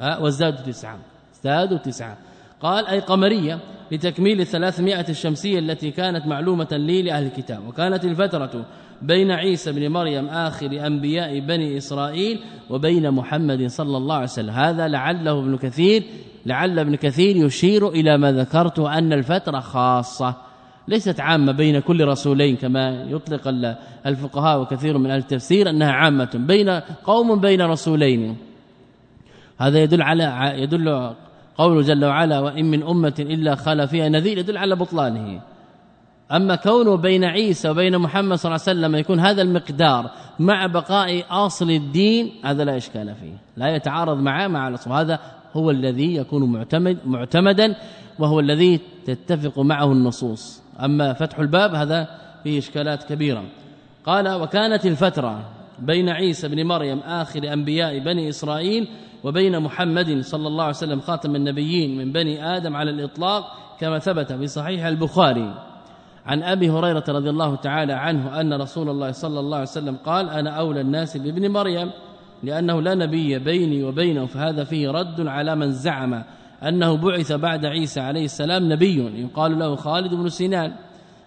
وازدادوا تسعة. ازدادوا تسعة. قال أي قمرية لتكميل الثلاثمائة الشمسية التي كانت معلومة لي لأهل الكتاب. وكانت الفترة بين عيسى بن مريم آخر أنبياء بني إسرائيل وبين محمد صلى الله عليه وسلم. هذا لعله ابن كثير لعل ابن كثير يشير إلى ما ذكرت أن الفترة خاصة ليست عامة بين كل رسولين كما يطلق الفقهاء وكثير من التفسير أنها عامة. بين قوم بين رسولين. هذا يدل على يدل قوله جل وعلا وان من امه الا خلا فيها نذير يدل على بطلانه. اما كونه بين عيسى وبين محمد صلى الله عليه وسلم يكون هذا المقدار مع بقاء اصل الدين هذا لا إشكال فيه. لا يتعارض معه مع الأصل. هذا هو الذي يكون معتمد معتمدا وهو الذي تتفق معه النصوص. أما فتح الباب هذا فيه إشكالات كبيرة. قال وكانت الفترة بين عيسى بن مريم آخر أنبياء بني إسرائيل وبين محمد صلى الله عليه وسلم خاتم النبيين من بني آدم على الإطلاق كما ثبت في صحيح البخاري. عن أبي هريرة رضي الله تعالى عنه أن رسول الله صلى الله عليه وسلم قال أنا أولى الناس بابن مريم لأنه لا نبي بيني وبينه فهذا فيه رد على من زعم أنه بعث بعد عيسى عليه السلام نبي. يقال له خالد بن سنان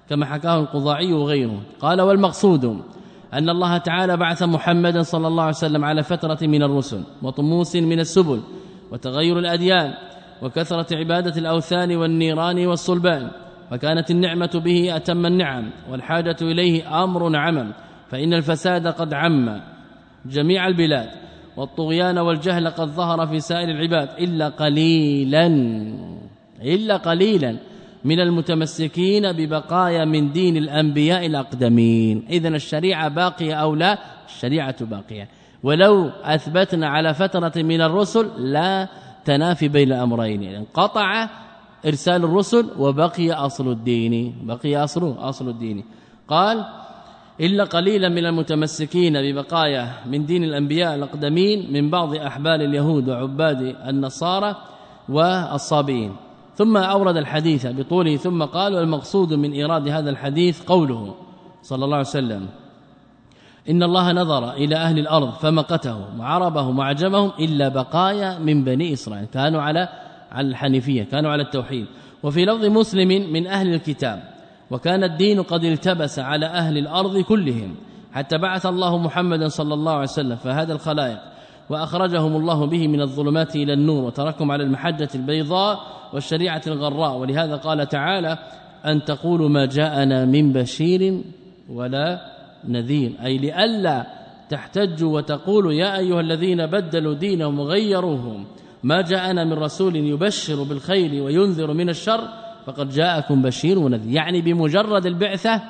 كما حكاه القضاعي وغيره. قال والمقصود أن الله تعالى بعث محمدا صلى الله عليه وسلم على فترة من الرسل وطموس من السبل وتغير الأديان وكثرة عبادة الأوثان والنيران والصلبان وكانت النعمة به أتم النعم والحاجة إليه أمر عمم فإن الفساد قد عم. جميع البلاد والطغيان والجهل قد ظهر في سائر العباد إلا قليلا إلا قليلا. من المتمسكين ببقايا من دين الأنبياء الأقدمين. إذا الشريعة باقية أو لا؟ الشريعة باقية. ولو أثبتنا على فترة من الرسل لا تنافي بين الأمرين. انقطع إرسال الرسل وبقي أصل الدين. بقي أصل أصل الدين. قال إلا قليلا من المتمسكين ببقايا من دين الأنبياء الأقدمين من بعض أحبال اليهود وعباد النصارى والصابئين. ثم أورد الحديث بطوله ثم قال والمقصود من إيراد هذا الحديث قوله صلى الله عليه وسلم إن الله نظر إلى أهل الأرض فمقتهم وعربهم وعجمهم إلا بقايا من بني إسرائيل كانوا على على الحنيفية كانوا على التوحيد. وفي لفظ مسلم من أهل الكتاب وكان الدين قد التبس على أهل الأرض كلهم حتى بعث الله محمدا صلى الله عليه وسلم فهذا الخلائق وأخرجهم الله به من الظلمات إلى النور وتركهم على المحجة البيضاء والشريعة الغراء. ولهذا قال تعالى أن تقولوا ما جاءنا من بشير ولا نذير. أي لئلا تحتجوا وتقولوا يا أيها الذين بدلوا دينهم وغيروهم ما جاءنا من رسول يبشر بالخير وينذر من الشر فقد جاءكم بشير ونذير. يعني بمجرد البعثة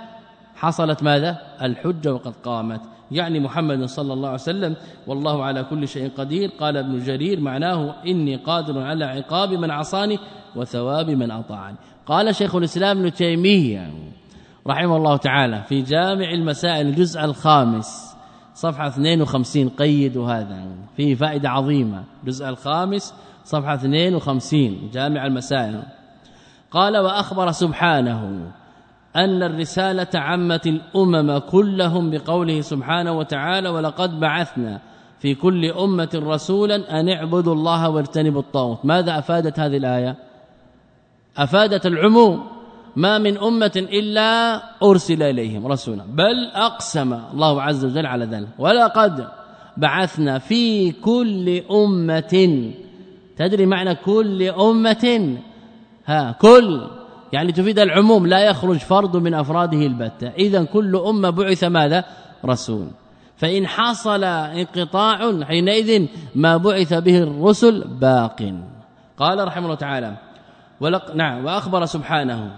حصلت ماذا؟ الحجة وقد قامت. يعني محمد صلى الله عليه وسلم والله على كل شيء قدير. قال ابن جرير معناه إني قادر على عقاب من عصاني وثواب من أطاعني. قال شيخ الإسلام ابن تيمية رحمه الله تعالى في جامع المسائل الجزء الخامس صفحة 52 قيد هذا. فيه فائدة عظيمة. الجزء الخامس صفحة 52 جامع المسائل. قال وأخبر سبحانه أن الرسالة عمت الأمم كلهم بقوله سبحانه وتعالى ولقد بعثنا في كل أمة رسولا أن اعبدوا الله واجتنبوا الطاغوت. ماذا أفادت هذه الآية؟ أفادت العموم. ما من أمة إلا أرسل إليهم رسولا بل أقسم الله عز وجل على ذلك. ولقد بعثنا في كل أمة. تدري معنى كل أمة؟ ها كل يعني تفيد العموم لا يخرج فرد من أفراده البتة. اذا كل أمة بعث ماذا؟ رسول. فإن حصل انقطاع حينئذ ما بعث به الرسل باق. قال رحمه الله تعالى ولق نعم وأخبر سبحانه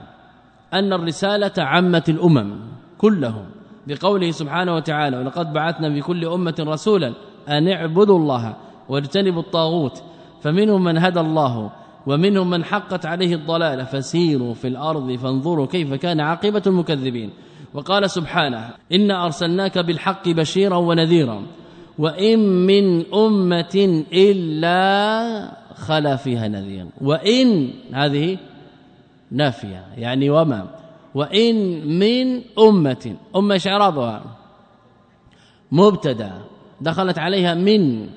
أن الرسالة عمت الأمم كلهم بقوله سبحانه وتعالى ولقد بعثنا في كل أمة رسولا أن اعبدوا الله واجتنبوا الطاغوت. فمنهم من هدى الله ومنهم من حقت عليه الضلالة فسيروا في الأرض فانظروا كيف كان عاقبة المكذبين. وقال سبحانه إن أرسلناك بالحق بشيرا ونذيرا وإن من أمة إلا خلا فيها نذير. وإن هذه نافية يعني وما. وإن من أمة أمة شعرابها مبتدأ دخلت عليها من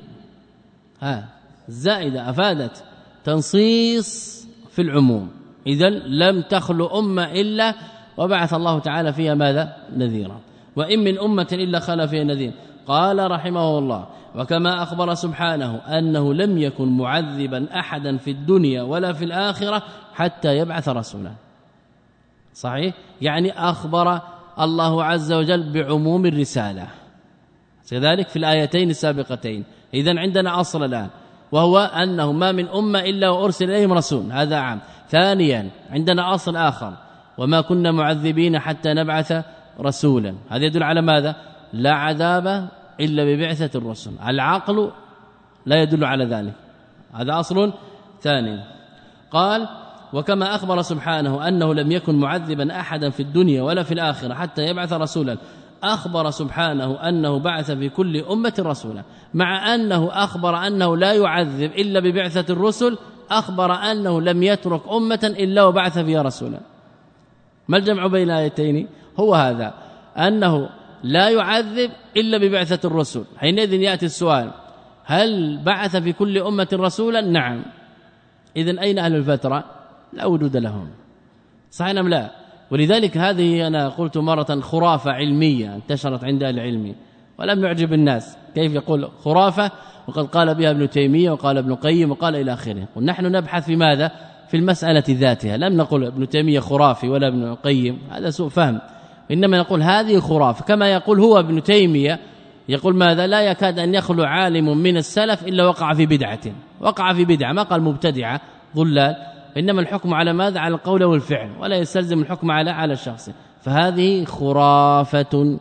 ها زائدة أفادت. تنصيص في العموم. اذا لم تخلو أمة إلا وبعث الله تعالى فيها ماذا؟ نذيرا. وإن من أمة إلا خلا فيها نذير. قال رحمه الله وكما أخبر سبحانه أنه لم يكن معذبا أحدا في الدنيا ولا في الآخرة حتى يبعث رسولا. صحيح؟ يعني أخبر الله عز وجل بعموم الرسالة. كذلك في الآيتين السابقتين. اذا عندنا أصل الآن. وهو أنه ما من أمة إلا وأرسل إليهم رسول هذا عام. ثانيا عندنا أصل آخر وما كنا معذبين حتى نبعث رسولا. هذا يدل على ماذا؟ لا عذاب إلا ببعثة الرسل. العقل لا يدل على ذلك. هذا أصل ثاني. قال وكما أخبر سبحانه أنه لم يكن معذبا احدا في الدنيا ولا في الآخرة حتى يبعث رسولا. أخبر سبحانه أنه بعث في كل أمة رسولا. مع أنه أخبر أنه لا يعذب إلا ببعثة الرسل أخبر أنه لم يترك أمة إلا وبعث فيها رسولا. ما الجمع بين الايتين هو هذا أنه لا يعذب إلا ببعثة الرسل. حينئذ يأتي السؤال هل بعث في كل أمة رسولا؟ نعم. اذا أين أهل الفترة؟ لا وجود لهم. صحيح أم لا؟ ولذلك هذه أنا قلت مرة خرافة علمية انتشرت عند العلم ولم يعجب الناس. كيف يقول خرافة؟ وقد قال بها ابن تيمية وقال ابن القيم وقال إلى آخره. ونحن نبحث في ماذا؟ في المسألة ذاتها. لم نقل ابن تيمية خرافي ولا ابن القيم هذا سوء فهم. إنما نقول هذه خرافة. كما يقول هو ابن تيمية يقول ماذا؟ لا يكاد أن يخلو عالم من السلف إلا وقع في بدعة. وقع في بدعة. ما قال مبتدعة؟ ضلال. إنما الحكم على ماذا؟ على القول والفعل ولا يستلزم الحكم على على الشخص فهذه خرافة.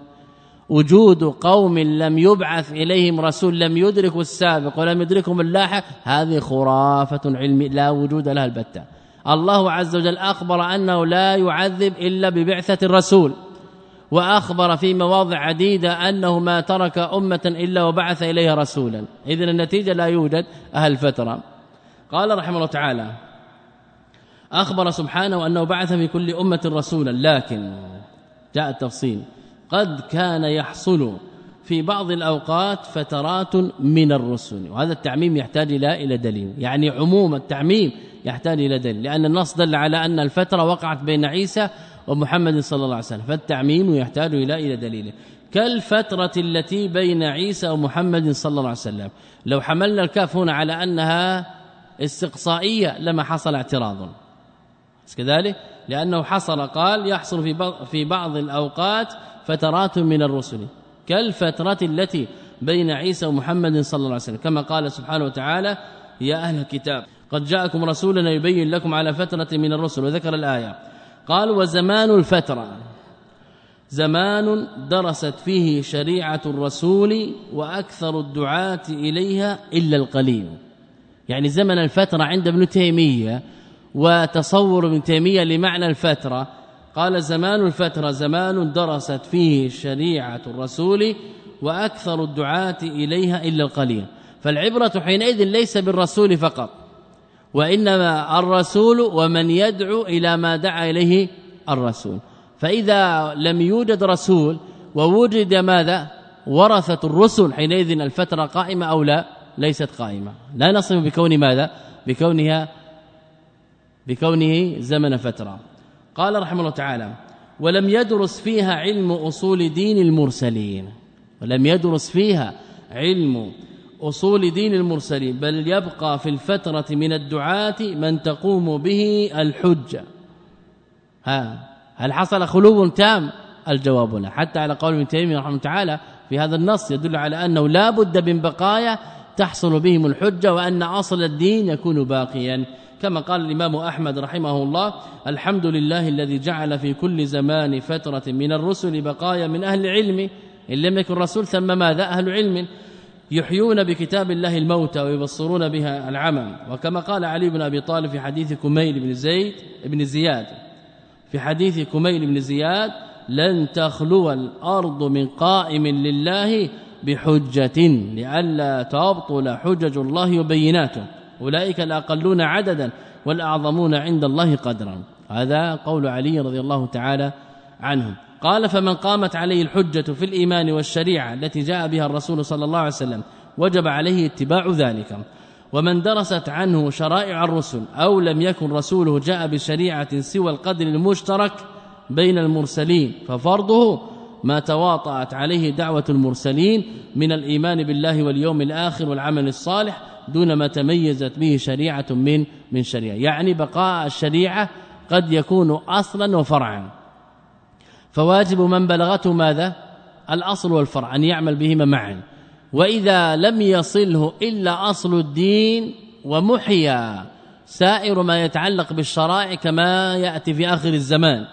وجود قوم لم يبعث إليهم رسول لم يدركوا السابق ولم يدركهم اللاحق هذه خرافة علم لا وجود لها البتة. الله عز وجل أخبر أنه لا يعذب إلا ببعثة الرسول وأخبر في مواضع عديدة أنه ما ترك أمة إلا وبعث إليها رسولا. اذا النتيجة لا يوجد أهل فترة. قال رحمه الله تعالى أخبر سبحانه أنه بعث في كل أمة رسولا لكن جاء التفصيل. قد كان يحصل في بعض الأوقات فترات من الرسل وهذا التعميم يحتاج إلى إلى دليل. يعني عموم التعميم يحتاج إلى دليل لأن النص دل على أن الفترة وقعت بين عيسى ومحمد صلى الله عليه وسلم فالتعميم يحتاج إلى إلى دليله كالفترة التي بين عيسى ومحمد صلى الله عليه وسلم. لو حملنا الكاف هنا على أنها استقصائية لما حصل اعتراض. كذلك؟ لأنه حصل قال يحصل في في بعض الأوقات فترات من الرسل كالفترة التي بين عيسى ومحمد صلى الله عليه وسلم. كما قال سبحانه وتعالى يا أهل الكتاب قد جاءكم رسولنا يبين لكم على فترة من الرسل. وذكر الآية. قال وزمان الفترة زمان درست فيه شريعة الرسول وأكثر الدعاة إليها إلا القليل. يعني زمن الفترة عند ابن تيمية وتصور ابن تيمية لمعنى الفترة. قال زمان الفترة زمان درست فيه شريعة الرسول وأكثر الدعاة إليها إلا القليل. فالعبرة حينئذ ليس بالرسول فقط وإنما الرسول ومن يدعو إلى ما دعا إليه الرسول. فإذا لم يوجد رسول ووجد ماذا؟ ورثة الرسل حينئذ الفترة قائمة أو لا؟ ليست قائمة. لا نصف بكون ماذا؟ بكونها بكونه زمن فترة. قال رحمه الله تعالى ولم يدرس فيها علم أصول دين المرسلين. ولم يدرس فيها علم أصول دين المرسلين بل يبقى في الفترة من الدعاة من تقوم به الحجة. ها هل حصل خلو تام؟ الجواب لا. حتى على قول ابن تيمية رحمه الله تعالى في هذا النص يدل على أنه لا بد من بقايا تحصل بهم الحجة وأن أصل الدين يكون باقيا. كما قال الإمام أحمد رحمه الله الحمد لله الذي جعل في كل زمان فترة من الرسل بقايا من أهل العلم إن لم يكن رسول ثم ماذا؟ أهل علم يحيون بكتاب الله الموتى ويبصرون بها العمى وكما قال علي بن أبي طالب في حديث كميل بن زيد بن زياد في حديث كميل بن زياد لن تخلو الأرض من قائم لله بحجة لئلا تبطل حجج الله وبيناته. أولئك الأقلون عددا والأعظمون عند الله قدرا. هذا قول علي رضي الله تعالى عنه قال فمن قامت عليه الحجة في الإيمان والشريعة التي جاء بها الرسول صلى الله عليه وسلم وجب عليه اتباع ذلك. ومن درست عنه شرائع الرسل أو لم يكن رسوله جاء بشريعة سوى القدر المشترك بين المرسلين ففرضه ما تواطأت عليه دعوة المرسلين من الإيمان بالله واليوم الآخر والعمل الصالح دون ما تميزت به شريعة من من شريعة. يعني بقاء الشريعة قد يكون أصلا وفرعا. فواجب من بلغته ماذا؟ الأصل والفرع أن يعمل بهما معا. وإذا لم يصله إلا أصل الدين ومحيا سائر ما يتعلق بالشرائع كما يأتي في آخر الزمان.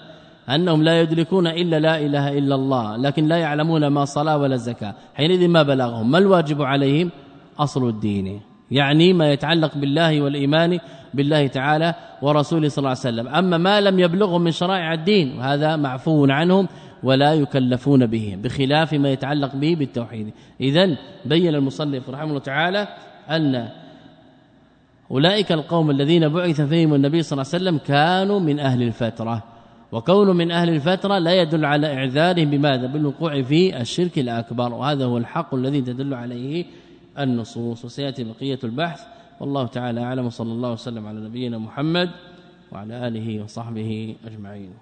أنهم لا يدركون إلا لا إله إلا الله لكن لا يعلمون ما صلاة ولا زكاة. حينئذ ما بلغهم؟ ما الواجب عليهم؟ أصل الدين. يعني ما يتعلق بالله والإيمان بالله تعالى ورسوله صلى الله عليه وسلم. أما ما لم يبلغهم من شرائع الدين وهذا معفو عنهم ولا يكلفون به بخلاف ما يتعلق به بالتوحيد. اذا بين المصنف رحمه الله تعالى أن أولئك القوم الذين بعث فيهم النبي صلى الله عليه وسلم كانوا من أهل الفترة. وكون من أهل الفترة لا يدل على إعذارهم بماذا؟ بالوقوع في الشرك الأكبر. وهذا هو الحق الذي تدل عليه النصوص وسيأتي بقية البحث. والله تعالى أعلم. صلى الله وسلم على نبينا محمد وعلى آله وصحبه أجمعين.